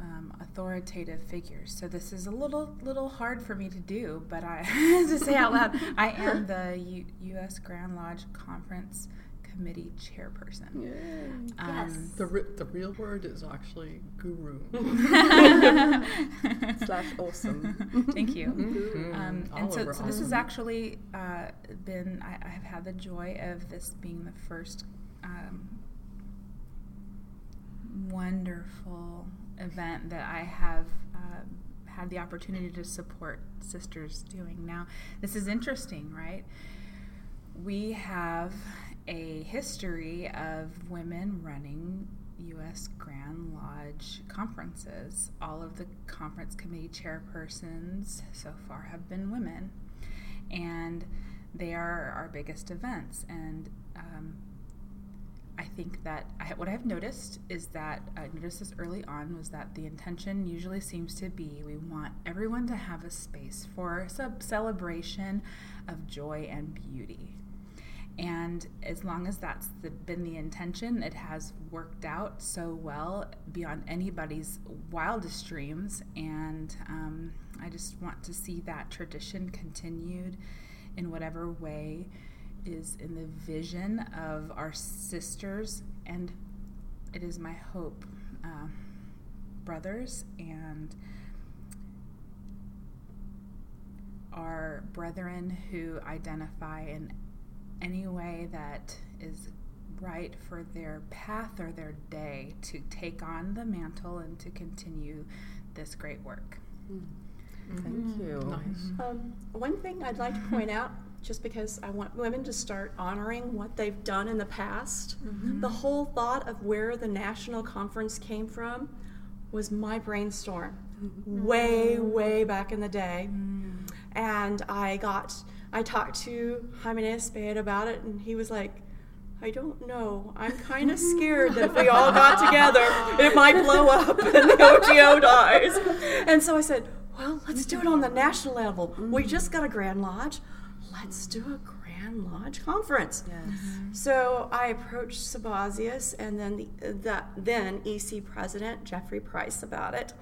um, authoritative figures. So this is a little little hard for me to do, but I [LAUGHS] to say out loud, I am the U- U.S. Grand Lodge Conference Committee chairperson. Um, Yes. The, re- the real word is actually guru. [LAUGHS] [LAUGHS] Slash awesome. Thank you. Mhm. Um, and so, so this has actually uh, been, I, I have had the joy of this being the first um, wonderful event that I have uh, had the opportunity to support sisters doing. Now, this is interesting, right? We have a history of women running U.S. Grand Lodge conferences. All of the conference committee chairpersons so far have been women, and they are our biggest events. And um, I think that I, what I've noticed is that I noticed this early on was that the intention usually seems to be we want everyone to have a space for celebration of joy and beauty. And as long as that's the, been the intention, it has worked out so well beyond anybody's wildest dreams. And um, I just want to see that tradition continued in whatever way is in the vision of our sisters. And it is my hope, uh, brothers and our brethren who identify in any way that is right for their path or their day to take on the mantle and to continue this great work. Thank you. Nice. Um, one thing I'd like to point out, just because I want women to start honoring what they've done in the past, mm-hmm. the whole thought of where the national conference came from was my brainstorm mm-hmm. way, way back in the day. Mm. And I got, I talked to Jaime Espejo about it, and he was like, I don't know. I'm kind of scared that if we all got together, it might blow up and the OTO dies. And so I said, well, let's do it on the national level. We mm. just got a Grand Lodge. Let's do a Grand Lodge conference. Yes. Mm-hmm. So I approached Sabazius and then the, the then EC president Jeffrey Price about it,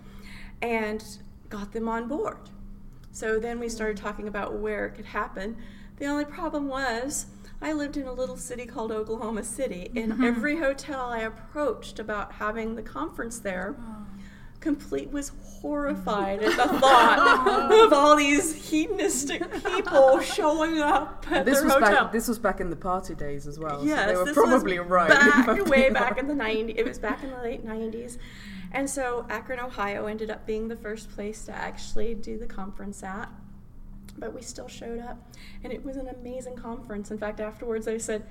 and got them on board. So then we started mm-hmm. talking about where it could happen. The only problem was I lived in a little city called Oklahoma City, and mm-hmm. every hotel I approached about having the conference there, oh. Complete was horrified at the thought of all these hedonistic people showing up at This their was hotel. back. This was back in the party days as well. Yes, so they were probably right. Back [LAUGHS] way back in the 90s. It was back in the late 90s. And so Akron, Ohio ended up being the first place to actually do the conference at. But we still showed up. And it was an amazing conference. In fact, afterwards I said,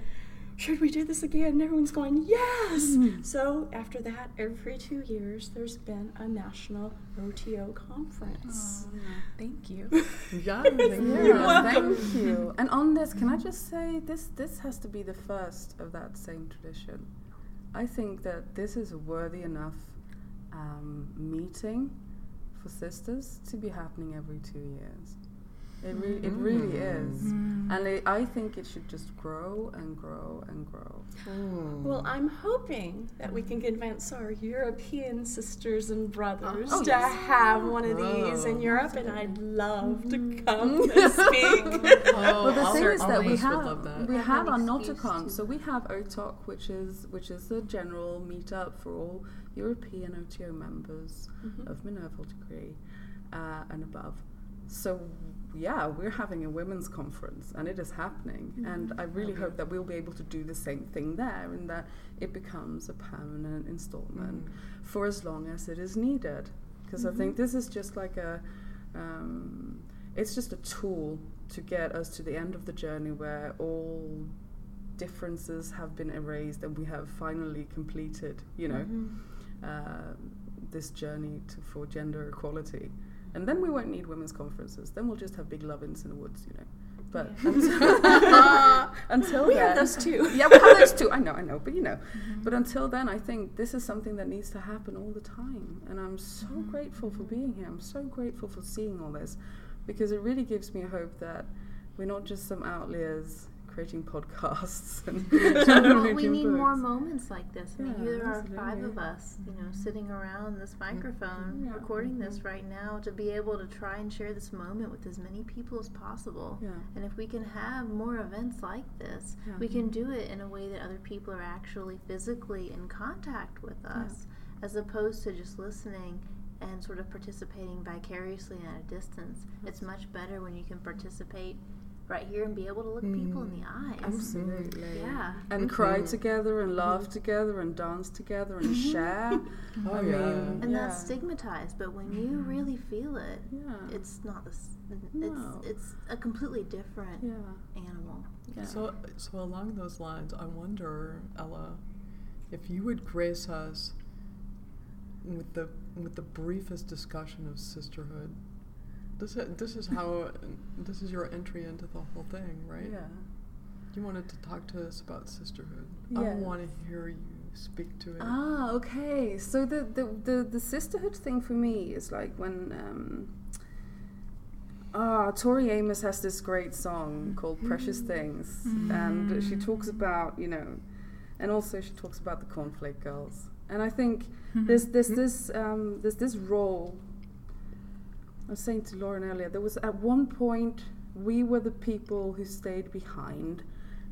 should we do this again? And everyone's going, yes. Mm-hmm. So after that, every two years, there's been a national OTO conference. Thank you. [LAUGHS] Yeah, [LAUGHS] thank Yeah, you. welcome. thank you. And on this, can I just say this? This has to be the first of that same tradition. I think that this is a worthy enough um, meeting for sisters to be happening every two years. It, re- it really is, mm-hmm. and it, I think it should just grow and grow and grow. Well, I'm hoping that we can convince our European sisters and brothers Oh, to yes. have one of these in. Europe, and I'd love to mm-hmm. come [LAUGHS] and speak. [LAUGHS] Oh, Well, the I'll thing is that we have love that. we Have have our NOTOCON, so we have OTOC, which is which is the general meetup for all European OTO members mm-hmm. of Minerval degree uh, and above. So yeah, we're having a women's conference, and it is happening. And I really hope that we'll be able to do the same thing there, and that it becomes a permanent installment for as long as it is needed. Because I think this is just like a um, it's just a tool to get us to the end of the journey where all differences have been erased and we have finally completed, you know, uh, this journey to, for gender equality. And then we won't need women's conferences. Then we'll just have big love-ins in the woods, you know. But until, [LAUGHS] [LAUGHS] until We then, have those too. [LAUGHS] yeah, we have those too. I know, I know, but you know. Mm-hmm. But until then, I think this is something that needs to happen all the time. And I'm so mm-hmm. grateful for being here. I'm so grateful for seeing all this because it really gives me hope that we're not just some outliers creating podcasts and [LAUGHS] well, we need more moments like this. I mean, Yeah, here there are five of us, you know, sitting around this microphone, Yeah. recording this mm-hmm. right now to be able to try and share this moment with as many people as possible. Yeah. And if we can have more events like this, we can do it in a way that other people are actually physically in contact with us, as opposed to just listening and sort of participating vicariously at a distance. It's much better when you can participate right here and be able to look people in the mm, eyes. Absolutely. Yeah. And cry mm-hmm. together and mm-hmm. laugh together and dance together and mm-hmm. share. [LAUGHS] Oh, I yeah. and yeah. that's stigmatized but when you really feel it Yeah. it's not this No. it's it's a completely different yeah. animal Yeah. So, so along those lines, I wonder, Ella, if you would grace us with the with the briefest discussion of sisterhood. This is, this is how this is your entry into the whole thing, right? Yeah. You wanted to talk to us about sisterhood. I want to hear you speak to it. Ah, okay. So the, the, the, the sisterhood thing for me is like when um, ah Tori Amos has this great song called "Precious Things," and she talks about you know, and also she talks about the Cornflake Girls, and I think there's there's this um, there's this role. I was saying to Lauren earlier, there was at one point we were the people who stayed behind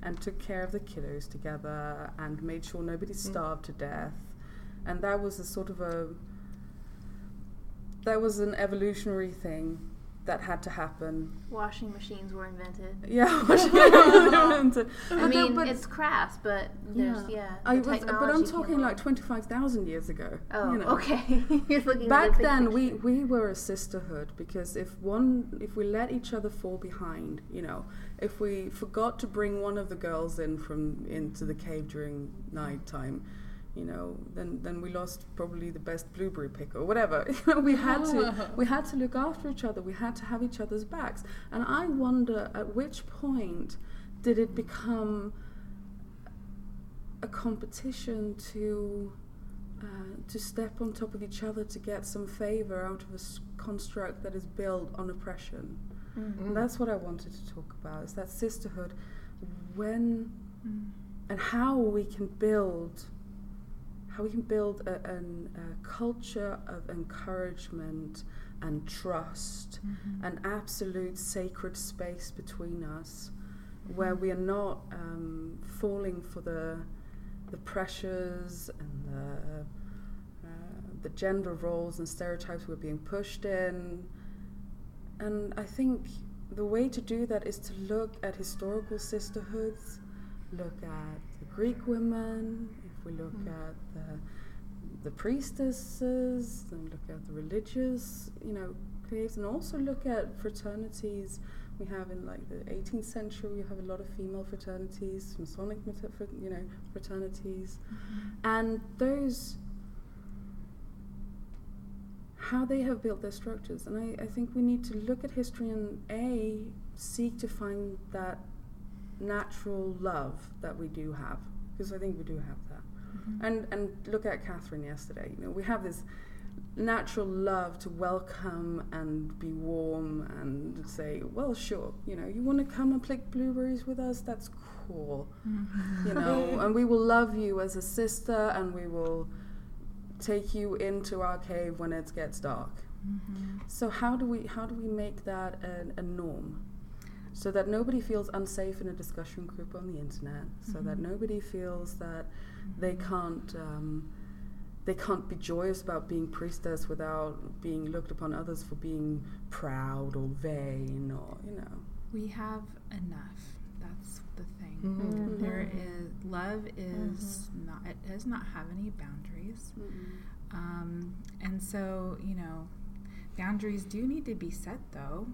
and took care of the kiddos together and made sure nobody mm. starved to death. And that was a sort of a that was an evolutionary thing that had to happen. washing machines were invented Yeah, [LAUGHS] i But mean the- but- it's crass but there's yeah, I the was, but I'm talking like twenty five thousand years ago. oh you know. okay [LAUGHS] you're looking Back the big then, we, we were a sisterhood because if one if we let each other fall behind, you know, if we forgot to bring one of the girls in from into the cave during night time, you know, then then we lost probably the best blueberry pick or whatever. [LAUGHS] We had to [LAUGHS] we had to look after each other. We had to have each other's backs. And I wonder at which point did it become a competition to uh, to step on top of each other to get some favor out of a s- construct that is built on oppression. Mm. And that's what I wanted to talk about. Is that sisterhood, when and how we can build, how we can build a, an, a culture of encouragement and trust, an absolute sacred space between us, where we are not um, falling for the the pressures and the uh, the gender roles and stereotypes we're being pushed in. And I think the way to do that is to look at historical sisterhoods, look at the Greek women, we look hmm. at the the priestesses, and look at the religious, you know, caves, and also look at fraternities. We have in like the 18th century, we have a lot of female fraternities, Masonic, you know, fraternities, mm-hmm. and those how they have built their structures. And I, I think we need to look at history and a seek to find that natural love that we do have, because I think we do have that. And and look at Catherine yesterday. You know, we have this natural love to welcome and be warm and say, well, sure, you know, you want to come and pick blueberries with us? That's cool. Mm-hmm. You know, [LAUGHS] and we will love you as a sister and we will take you into our cave when it gets dark. Mm-hmm. So how do we how do we make that a, a norm? So that nobody feels unsafe in a discussion group on the internet. So that nobody feels that they can't um, they can't be joyous about being priestess without being looked upon others for being proud or vain or you know. We have enough. That's the thing. Mhm. There is love is not it does not have any boundaries. Um, and so, you know, boundaries do need to be set though,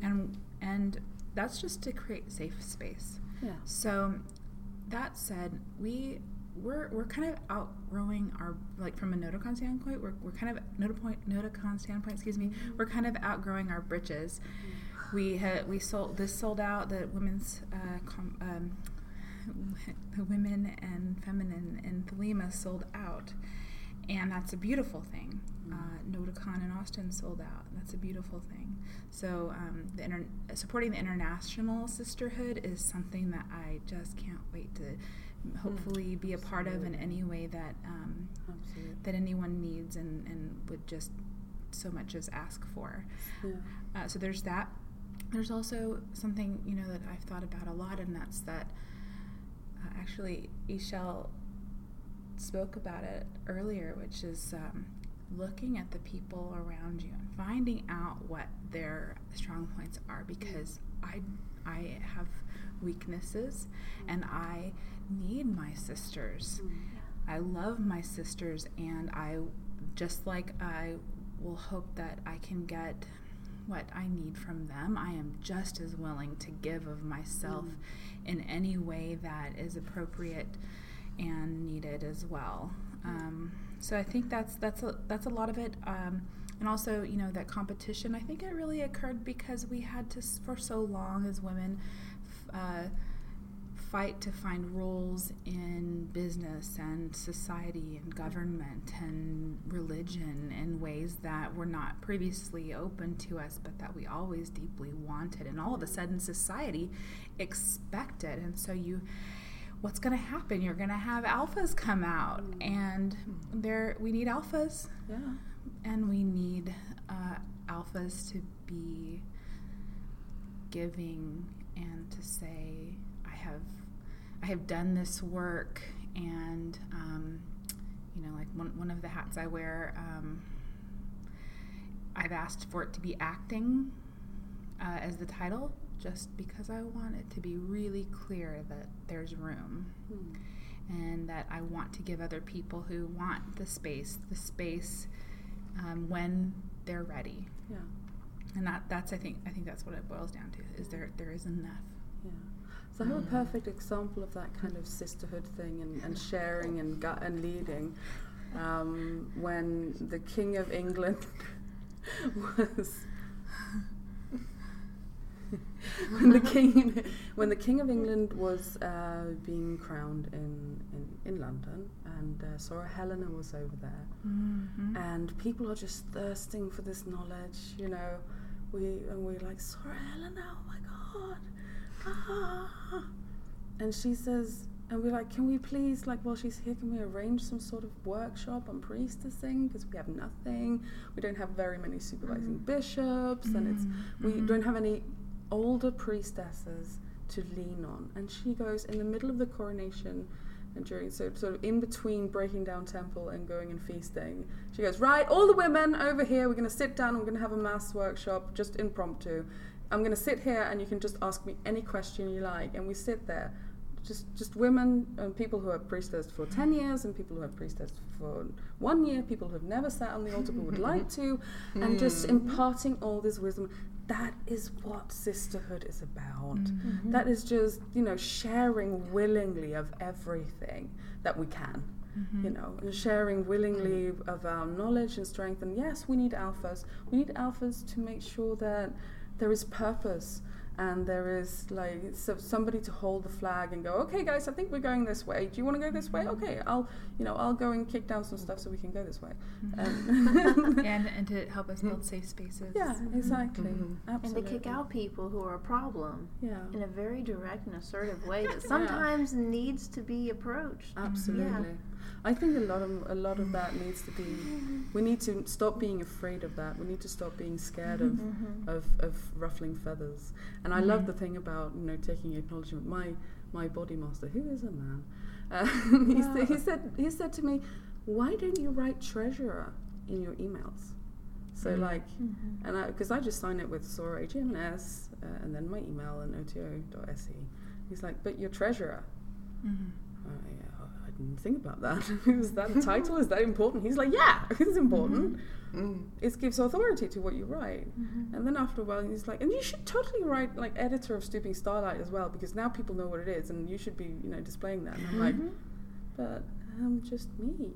and and that's just to create safe space. Yeah. So that said, we we're we're kind of outgrowing our like from a NOTOCON standpoint. We're, we're kind of Notapoint NOTOCON standpoint. Excuse me. We're kind of outgrowing our britches. We had we sold this sold out the women's uh, com, um, [LAUGHS] the women and feminine in Thelema sold out, and that's a beautiful thing. Uh, NOTOCON in Austin sold out. That's a beautiful thing. So um, the inter- supporting the international sisterhood is something that I just can't wait to hopefully be a part of in any way that um, that anyone needs and, and would just so much as ask for. Yeah. Uh, so there's that. There's also something you know that I've thought about a lot, and that's that uh, actually Ishel spoke about it earlier, which is um, looking at the people around you and finding out what their strong points are. Because I I have weaknesses, and I need my sisters. I love my sisters, and I just like I will hope that I can get what I need from them. I am just as willing to give of myself in any way that is appropriate and needed as well. Um, so I think that's that's a that's a lot of it. Um, and also, you know, that competition. I think it really occurred because we had to, for so long as women, uh, fight to find roles in business and society and government and religion in ways that were not previously open to us, but that we always deeply wanted. And all of a sudden, society expected. And so you what's going to happen? You're going to have alphas come out, and there we need alphas, Yeah. and we need uh, alphas to be giving and to say, "I have, I have done this work," and um, you know, like one one of the hats I wear. Um, I've asked for it to be acting uh, as the title just because I want it to be really clear that there's room and that I want to give other people who want the space the space um, when they're ready. Yeah. And that, that's I think I think that's what it boils down to is there there is enough. Yeah. So I have a perfect example of that kind of sisterhood thing and, and sharing and gut and leading. Um, when the King of England [LAUGHS] was [LAUGHS] when the king when the King of England was uh, being crowned in, in, in London and uh, Soror Helena was over there Mm-hmm. and people are just thirsting for this knowledge. You know, we and we're like, Soror Helena, oh my god, ah. and she says, and we're like, can we please, like, while she's here, can we arrange some sort of workshop on priestessing because we have nothing. We don't have very many supervising bishops, and it's we don't have any older priestesses to lean on. And she goes in the middle of the coronation and during so sort of in between breaking down temple and going and feasting, she goes, Right, all the women over here, we're gonna sit down, we're gonna have a mass workshop, just impromptu. I'm gonna sit here and you can just ask me any question you like. And we sit there. Just just women and people who have priestessed for ten years and people who have priestessed for one year, people who have never sat on the altar but would like [LAUGHS] to, and just hmm. imparting all this wisdom. That is what sisterhood is about. Mm-hmm. Mm-hmm. That is just, you know, sharing willingly of everything that we can. Mm-hmm. You know, and sharing willingly of our knowledge and strength. And yes, we need alphas. We need alphas to make sure that there is purpose and there is like so somebody to hold the flag and go, okay, guys, I think we're going this way. Do you want to go this way? Okay, I'll, you know, I'll go and kick down some stuff so we can go this way. Mm-hmm. Um, [LAUGHS] and and to help us build safe spaces. yeah, mm-hmm. exactly. Mm-hmm. And to kick out people who are a problem Yeah. in a very direct and assertive way [LAUGHS] that sometimes needs to be approached. Absolutely. I think a lot of a lot of that needs to be. We need to stop being afraid of that. We need to stop being scared of of, of ruffling feathers. And I love the thing about you know taking acknowledgement. My my body master, who is a man, [LAUGHS] uh, he, sa- he said he said to me, "Why don't you write treasurer in your emails?" So like, and I because I just sign it with Soror HMS uh, and then my email and oto.se. He's like, "But you're treasurer." Mhm. Uh, yeah, think about that. [LAUGHS] is that title? Is that important? He's like, yeah, [LAUGHS] it's important. Mm-hmm. Mm. It gives authority to what you write. Mm-hmm. And then after a while, he's like, and you should totally write like editor of Stooping Starlight as well, because now people know what it is, and you should be, you know, displaying that. And I'm like, mm-hmm. but I'm just me.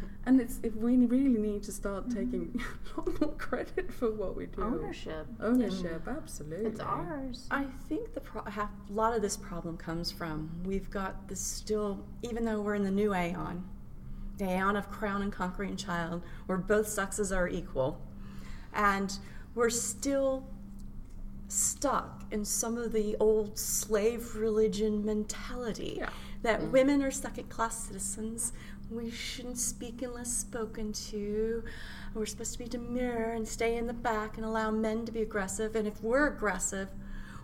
[LAUGHS] And it's if we really need to start mm-hmm. taking [LAUGHS] a lot more credit for what we do. Ownership. Ownership, absolutely. It's ours. I think the pro- half, a lot of this problem comes from we've got this still, even though we're in the new aeon, the aeon of crowned and conquering child, where both sexes are equal, and we're still stuck in some of the old slave religion mentality Yeah. that mm-hmm. women are second class citizens. We shouldn't speak unless spoken to. We're supposed to be demure and stay in the back and allow men to be aggressive. And if we're aggressive,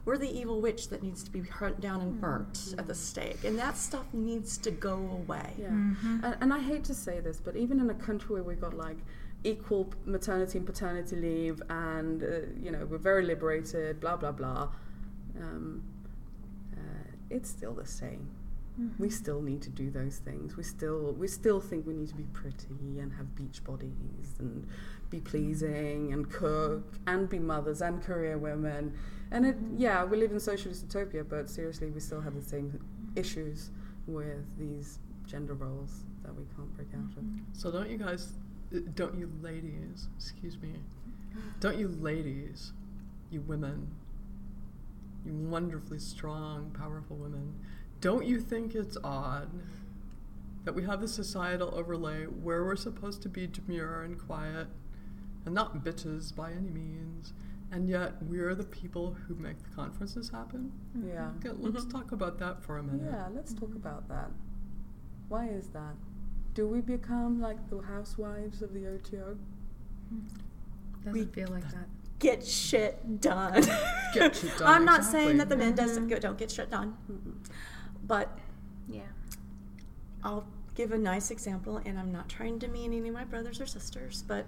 we're the evil witch that needs to be hunt down and burnt at the stake. And that stuff needs to go away. Yeah. And, and I hate to say this, but even in a country where we've got like equal maternity and paternity leave, and uh, you know we're very liberated, blah blah blah, um, uh, it's still the same. We still need to do those things. We still we still think we need to be pretty and have beach bodies and be pleasing and cook and be mothers and career women. And it yeah, we live in socialist utopia, but seriously, we still have the same issues with these gender roles that we can't break out of. So don't you guys, uh, don't you ladies, excuse me, don't you ladies, you women, you wonderfully strong, powerful women, don't you think it's odd that we have this societal overlay where we're supposed to be demure and quiet and not bitches by any means, and yet we're the people who make the conferences happen? Yeah. Okay, let's mm-hmm. talk about that for a minute. Yeah, let's talk mm-hmm. about that. Why is that? Do we become like the housewives of the OTO? Mm. Doesn't We- feel like that. Get shit done. Get shit [LAUGHS] done, I'm not exactly. saying that the men doesn't mm-hmm. go, don't get shit done, but Yeah. I'll give a nice example, and I'm not trying to demean any of my brothers or sisters, but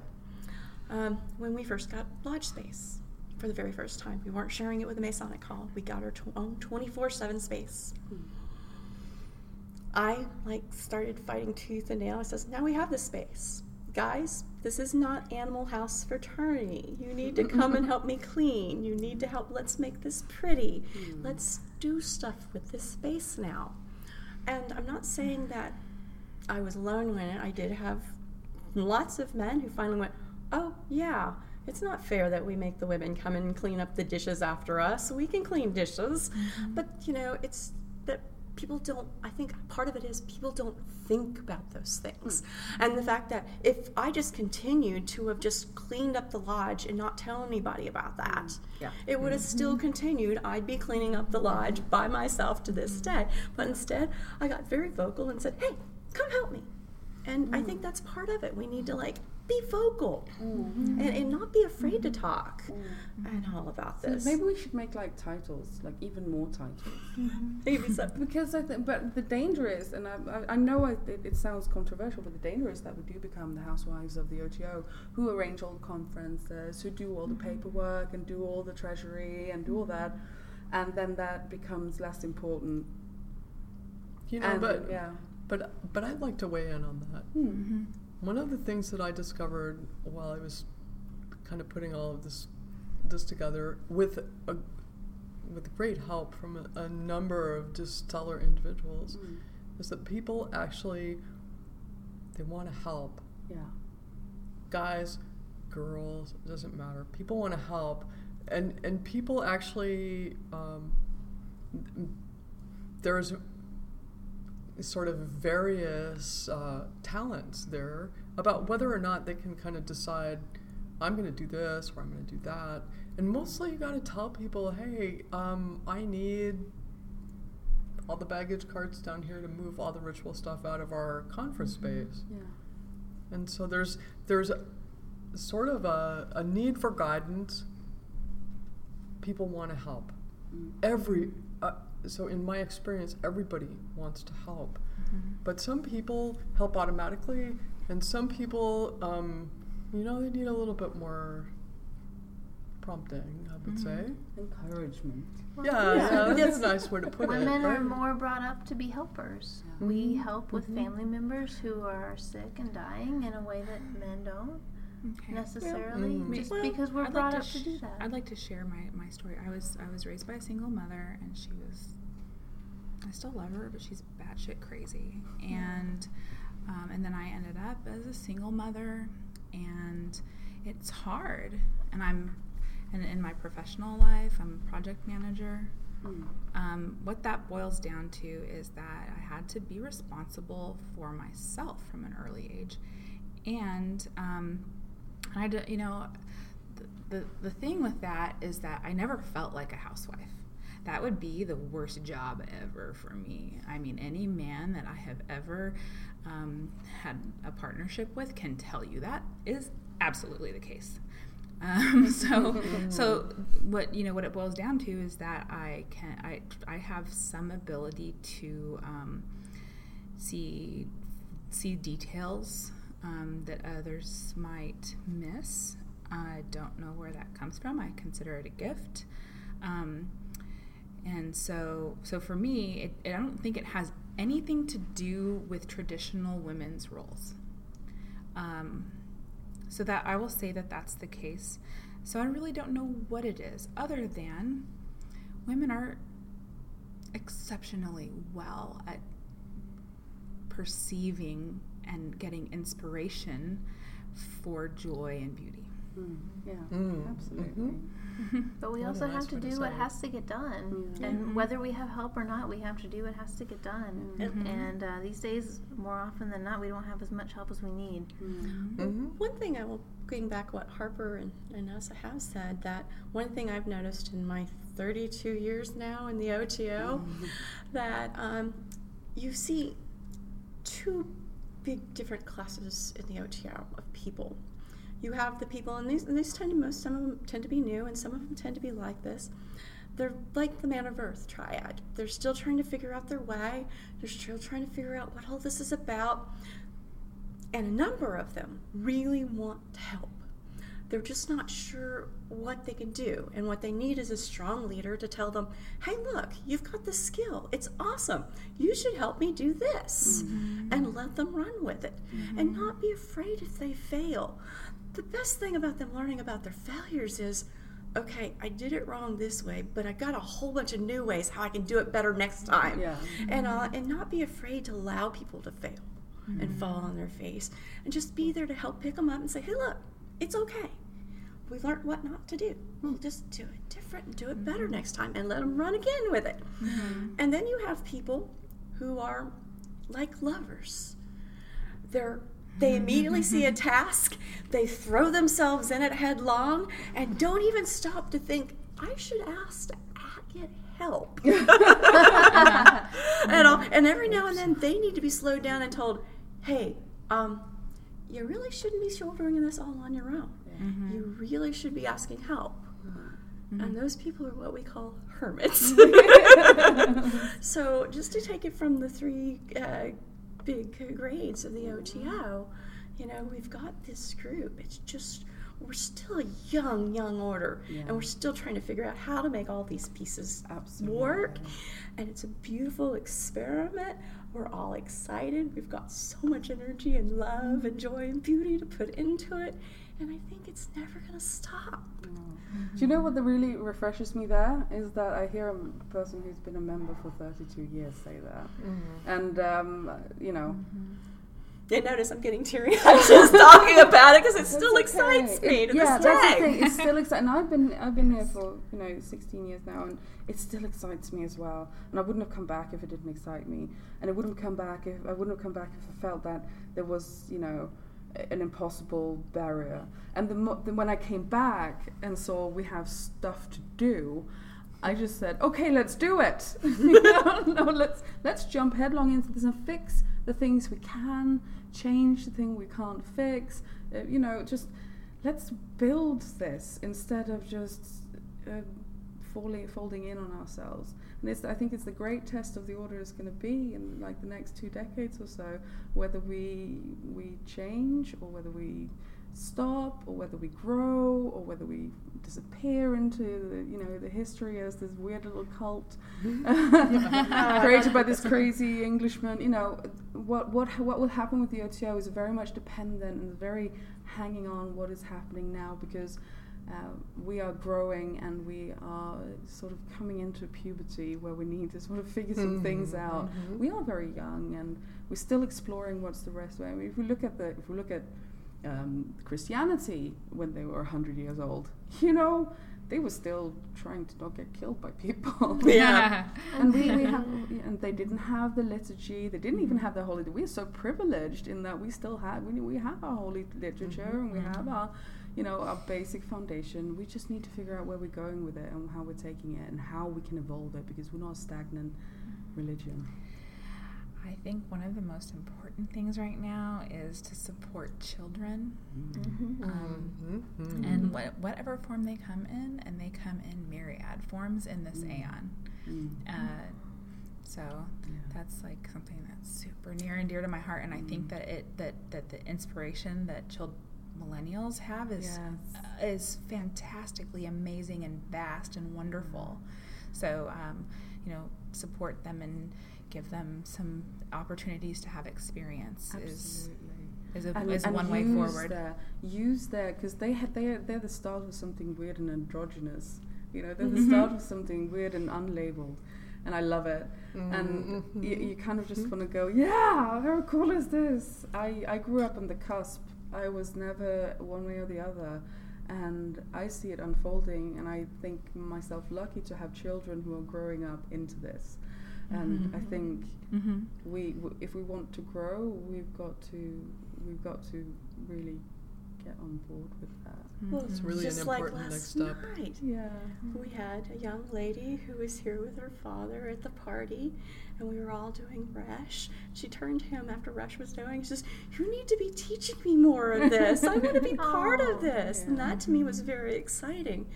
um, when we first got lodge space for the very first time, we weren't sharing it with a Masonic Hall. We got our tw- own 24/7 space. I like started fighting tooth and nail. I says, "Now we have this space, guys. This is not Animal House fraternity. You need to come and help me clean. You need to help. Let's make this pretty. Hmm. Let's do stuff with this space now." And I'm not saying that I was alone in it. I did have lots of men who finally went, Oh, yeah, it's not fair that we make the women come and clean up the dishes after us. We can clean dishes. Mm-hmm. But, you know, it's that people don't, I think part of it is people don't think about those things. And the fact that if I just continued to have just cleaned up the lodge and not tell anybody about that, Yeah. it would have still continued. I'd be cleaning up the lodge by myself to this day. But instead, I got very vocal and said, hey, come help me. And I mm. think that's part of it. We need to like be vocal mm-hmm. and, and not be afraid to talk mm-hmm. and all about So this. maybe we should make like titles, like even more titles. Mm-hmm. [LAUGHS] Maybe so. Because I think, but the danger is, and I, I, I know I, it, it sounds controversial, but the danger is that we do become the housewives of the OTO, who arrange all the conferences, who do all the paperwork and do all the treasury and do all that, and then that becomes less important. You know, and, but yeah, But but I'd like to weigh in on that. Hmm. One of the things that I discovered while I was kind of putting all of this this together with a with great help from a, a number of just stellar individuals Hmm. is that people actually they want to help. yeah, Guys, girls, it doesn't matter. People want to help, and and people actually um, there's sort of various uh, talents there about whether or not they can kind of decide I'm going to do this or I'm going to do that. And mostly you got to tell people, hey, um, I need all the baggage carts down here to move all the ritual stuff out of our conference space. yeah. And so there's there's a, sort of a, a need for guidance. People want to help. Every uh, so in my experience, everybody wants to help, mm-hmm. but some people help automatically, and some people, um, you know, they need a little bit more prompting, I would mm-hmm. say. Encouragement. Yeah, yeah, that's a nice way to put it. Women right? are more brought up to be helpers. Yeah. We mm-hmm. help with family members who are sick and dying in a way that men don't Okay. necessarily, Mm. just Well, because we're I'd brought like up to to do that. I'd like to share my, my story. I was I was raised by a single mother, and she was. I still love her, but she's batshit crazy. And um, and then I ended up as a single mother, and it's hard. And I'm, and in my professional life, I'm a project manager. Mm. Um, what that boils down to is that I had to be responsible for myself from an early age, and um, I, d- you know, the, the the thing with that is that I never felt like a housewife. That would be the worst job ever for me. I mean, any man that I have ever um, had a partnership with can tell you that is absolutely the case. Um, [LAUGHS] so, so what you know, what it boils down to is that I can, I, I have some ability to um, see, see details um, that others might miss. I don't know where that comes from. I consider it a gift. Um, and so, so for me, it, I don't think it has anything to do with traditional women's roles. Um, so that I will say that that's the case. So I really don't know what it is, other than women are exceptionally well at perceiving and getting inspiration for joy and beauty. Mm. Yeah, Mm, absolutely. [LAUGHS] But we What also have to way to do what has to get done. Yeah. And whether we have help or not, we have to do what has to get done. Mhm. And uh, these days, more often than not, we don't have as much help as we need. Mm. Mm-hmm. One thing I will, going back what Harper and, and Asa have said, that one thing I've noticed in my 32 years now in the OTO, that um, you see two big different classes in the OTO of people. You have the people, and these, and these tend to most some of them tend to be new, and some of them tend to be like this. They're like the man of earth triad. They're still trying to figure out their way. They're still trying to figure out what all this is about. And a number of them really want to help. They're just not sure what they can do. And what they need is a strong leader to tell them, hey, look, you've got this skill. It's awesome. You should help me do this. Mm-hmm. And let them run with it. And mm-hmm. not be afraid if they fail. The best thing about them learning about their failures is, okay, I did it wrong this way, but I got a whole bunch of new ways how I can do it better next time Yeah. and uh, mm-hmm. and not be afraid to allow people to fail and fall on their face and just be there to help pick them up and say hey look it's okay. We learned what not to do. We'll just do it different and do it better mm-hmm. next time and let them run again with it. Mm-hmm. And then you have people who are like lovers. They're they mm-hmm. immediately see a [LAUGHS] task they throw themselves in it headlong and don't even stop to think i should ask to get help. [LAUGHS] And, all, and every now and then they need to be slowed down and told, hey, um, you really shouldn't be shouldering this all on your own. You really should be asking help. And those people are what we call hermits. [LAUGHS] [LAUGHS] so, just to take it from the three uh, big grades of the OTO, you know, we've got this group. It's just, we're still a young, young order. And we're still trying to figure out how to make all these pieces Absolutely. work. And it's a beautiful experiment. We're all excited. We've got so much energy and love and joy and beauty to put into it. And I think it's never going to stop. Do you know what that really refreshes me there is that I hear a person who's been a member for 32 years say that, and um, you know, And notice I'm getting teary eyed [LAUGHS] just talking about it because it still okay. excites me It- to yeah, this that's day. the thing. It's still exciting. And I've been I've been here for you know 16 years now, and it still excites me as well. And I wouldn't have come back if it didn't excite me, and it wouldn't come back if I wouldn't have come back if I felt that there was you know an impossible barrier. And the, mo- then when I came back and saw we have stuff to do. I just said, okay, let's do it. [LAUGHS] Know, [LAUGHS] no, let's let's jump headlong into this and fix the things we can, change the thing we can't fix. Uh, you know, just let's build this instead of just uh, falling folding in on ourselves. And it's, I think it's the great test of the order is going to be in like the next two decades or so, whether we we change or whether we stop or whether we grow or whether we disappear into the, you know the history as this weird little cult [LAUGHS] created by this crazy Englishman. You know what what what will happen with the OTO is very much dependent and very hanging on what is happening now because. Uh, we are growing and we are sort of coming into puberty where we need to sort of figure some things out. We are very young and we're still exploring what's the rest way. I mean, if we look at the if we look at um, Christianity when they were 100 years old, [LAUGHS] you know, they were still trying to not get killed by people. [LAUGHS] [LAUGHS] Yeah. and we, we have, and they didn't have the liturgy. They didn't even mm-hmm. have the holy. We are so privileged in that we still have we, we have our holy literature mm-hmm. and we have mm-hmm. our, you know, our basic foundation. We just need to figure out where we're going with it and how we're taking it and how we can evolve it because we're not a stagnant religion. I think one of the most important things right now is to support children. Um, Mhm. And what, whatever form they come in, and they come in myriad forms in this Mm. aeon. Mm. Uh, so Yeah. that's like something that's super near and dear to my heart, and I think Mm. that it that that the inspiration that child millennials have is Yes. uh, is fantastically amazing and vast and wonderful. So um, you know, support them and give them some opportunities to have experience is Absolutely. is, a, and, is and one way forward. Their, use their because they had they they're the start of something weird and androgynous. You know, they're the Mhm. start of something weird and unlabeled, and I love it. And Mhm. you, you kind of just Mm-hmm. want to go, yeah, how cool is this? I I grew up on the cusp. I was never one way or the other. And I see it unfolding, and I think myself lucky to have children who are growing up into this. And I Mhm. think mm-hmm. we w- if we want to grow we've got to we've got to really get on board with that Well, It's really an just like important last next step. Night. yeah We had a young lady who was here with her father at the party, and we were all doing Resh. She turned to him after Resh was doing. She says, "You need to be teaching me more of this. I want to be [LAUGHS] part Aw, of this." And that to me was very exciting.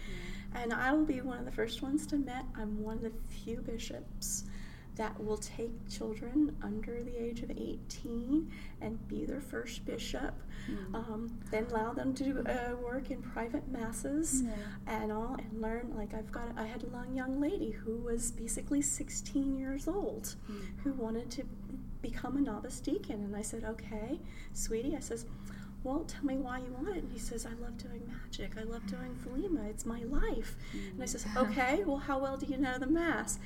And I will be one of the first ones to admit I'm one of the few bishops that will take children under the age of 18 and be their first bishop. Hmm. Um, then allow them to uh, work in private masses hmm. and all and learn like i've got i had a young young lady who was basically 16 years old hmm. who wanted to become a novice deacon. And i said okay sweetie. I says well tell me why you want it. And he says i love doing magic. I love doing Thelema. it's my life. And i says okay well how well do you know the mass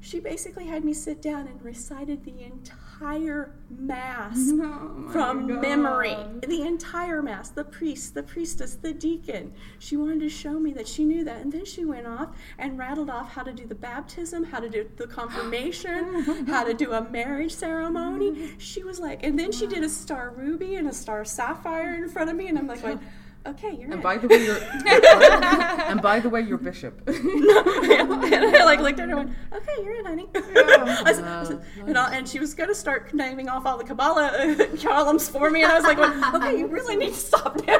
she basically had me sit down and recited the entire mass [LAUGHS] oh from memory. The entire mass, the priest, the priestess, the deacon. She wanted to show me that she knew that. And then she went off and rattled off how to do the baptism, how to do the confirmation, [LAUGHS] how to do a marriage ceremony. [LAUGHS] She was like, and then she did a star ruby and a star sapphire in front of me. And I'm like, going, okay, you're and in. by the way you're [LAUGHS] and by the way you're bishop [LAUGHS] and I like looked at her and went, "Okay, you're in, honey." [LAUGHS] I said- I said- and, all, and she was going to start naming off all the Kabbalah uh, columns for me, and I was like, going, "Okay, you really need to stop now."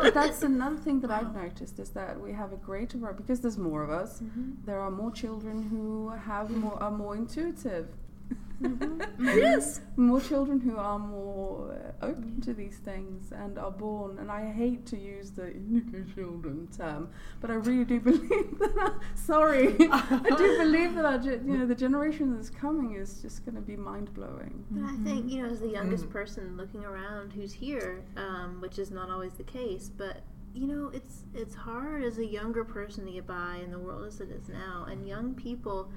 but that's another thing that I've noticed is that we have a greater var- because there's more of us. There are more children who have more are more intuitive. yes. more children who are more uh, open to these things and are born. And I hate to use the indigo children term, but I really do [LAUGHS] believe that. sorry, I do [LAUGHS] believe that our, ge- you know, the generation that's coming is just going to be mind blowing. But I think, you know, as the youngest person looking around who's here, um, which is not always the case, but you know, it's it's hard as a younger person to get by in the world as it is now, and young people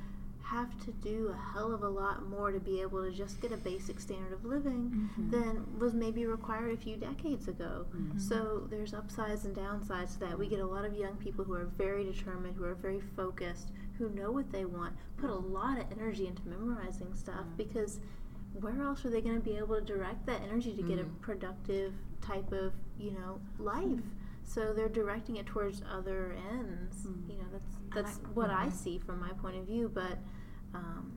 have to do a hell of a lot more to be able to just get a basic standard of living mm-hmm. than was maybe required a few decades ago. Mm-hmm. So there's upsides and downsides to that. We get a lot of young people who are very determined, who are very focused, who know what they want, put a lot of energy into memorizing stuff mm-hmm. because where else are they going to be able to direct that energy to get a productive type of you know life? So they're directing it towards other ends. You know that's that's what i see from my point of view but um,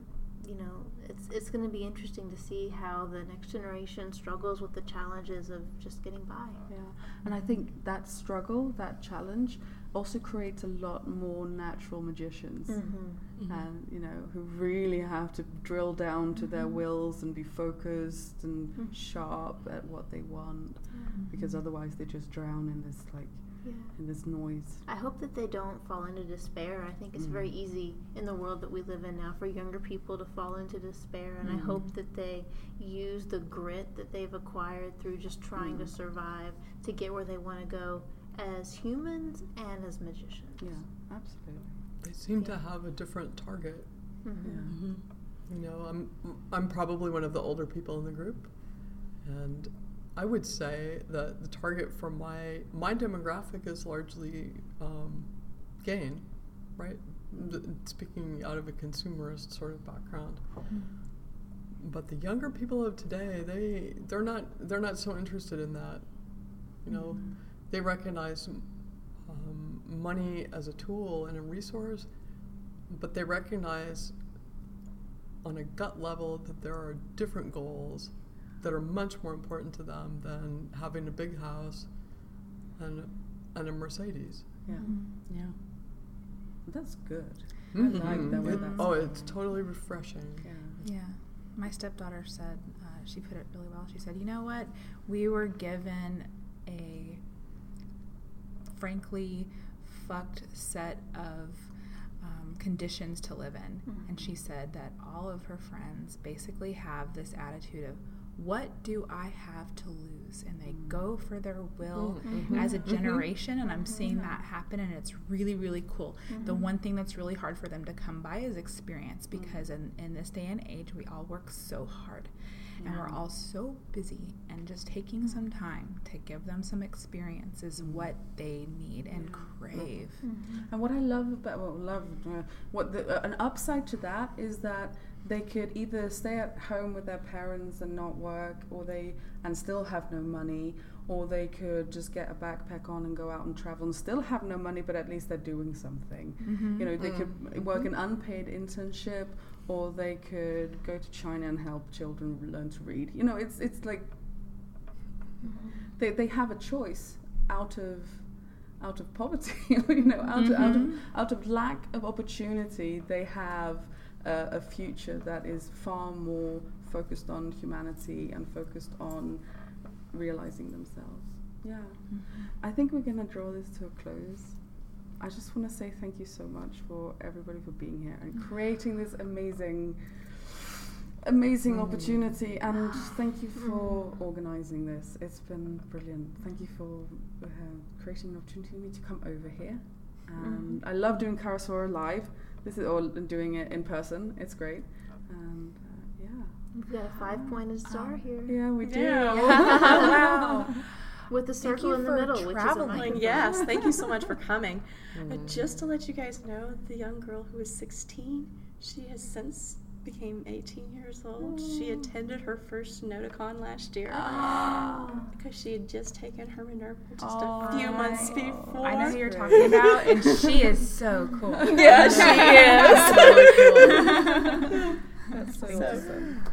you know it's it's going to be interesting to see how the next generation struggles with the challenges of just getting by Yeah, and I think that struggle, that challenge, also creates a lot more natural magicians. Mm-hmm. And you know, who really have to drill down to their wills and be focused and Mhm. sharp at what they want, because otherwise they just drown in this like Yeah. in this noise. I hope that they don't fall into despair. I think it's very Mm. easy in the world that we live in now for younger people to fall into despair, and I Mm. hope that they use the grit that they've acquired through just trying to Mm. survive to get where they want to go as humans and as magicians. Yeah, absolutely. They seem Yeah. to have a different target. Mhm. Yeah. You know, I'm I'm probably one of the older people in the group, and I would say that the target for my my demographic is largely um, gain, right? Speaking out of a consumerist sort of background, but the younger people of today, they they're not they're not so interested in that. You know, they recognize um, money as a tool and a resource, but they recognize on a gut level that there are different goals that are much more important to them than having a big house and and a Mercedes. Yeah. Mm-hmm. Yeah. That's good. I like that way It- that's oh, it's totally refreshing. Yeah. Yeah. My stepdaughter said, uh, she put it really well. She said, you know what? We were given a frankly fucked set of um, conditions to live in. And she said that all of her friends basically have this attitude of, what do I have to lose? And they mm. go for their will mm. mm-hmm. as a mm-hmm. generation. And I'm mm-hmm. seeing that happen, and it's really, really cool. The one thing that's really hard for them to come by is experience mm. because in, in this day and age, we all work so hard. And we're all so busy, and just taking some time to give them some experience is what they need and crave. And what I love about well, love uh, what the, uh, an upside to that is that they could either stay at home with their parents and not work, or they and still have no money, or they could just get a backpack on and go out and travel and still have no money, but at least they're doing something. Mm-hmm. You know, they could mm-hmm. work mm-hmm. an unpaid internship, or they could go to China and help children learn to read. You know, it's it's like they they have a choice out of out of poverty, [LAUGHS] you know, out, of, out of out of lack of opportunity, they have uh, a future that is far more focused on humanity and focused on realizing themselves. Yeah, I think we're gonna draw this to a close. I just want to say thank you so much for everybody for being here and creating this amazing, amazing opportunity. And thank you for organizing this. It's been brilliant. Thank you for uh, creating an opportunity for me to come over here. And I love doing Karasora live. This is all doing it in person. It's great. And uh, yeah, We've got a five pointed star here. yeah, we do. wow. [LAUGHS] [LAUGHS] With the circle in the middle, which is a traveling. Yes, thank you so much for [LAUGHS] coming. Uh, just to let you guys know, the young girl who is 16, she has since became 18 years old. She attended her first NOTOCON last year [GASPS] because she had just taken her Minerval just a few months before. I know who you're talking about, and she is so cool. [LAUGHS] Yeah, she is. [LAUGHS] That's so, So- awesome.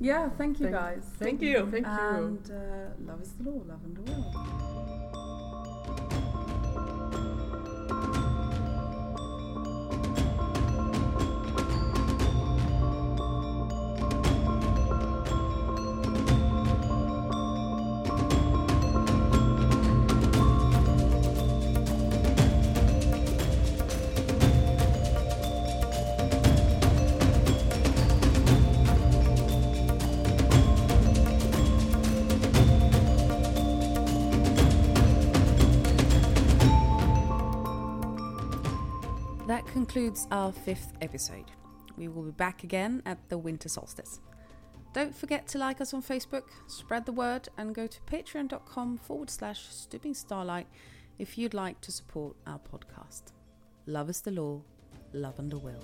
Yeah, thank you Thank- guys. Thank you. Thank you. And uh, love is the law, love and the world. Concludes our fifth episode. We will be back again at the winter solstice. Don't forget to like us on Facebook, spread the word, and go to patreon.com forward slash stooping starlight if you'd like to support our podcast. Love is the law, love and the will.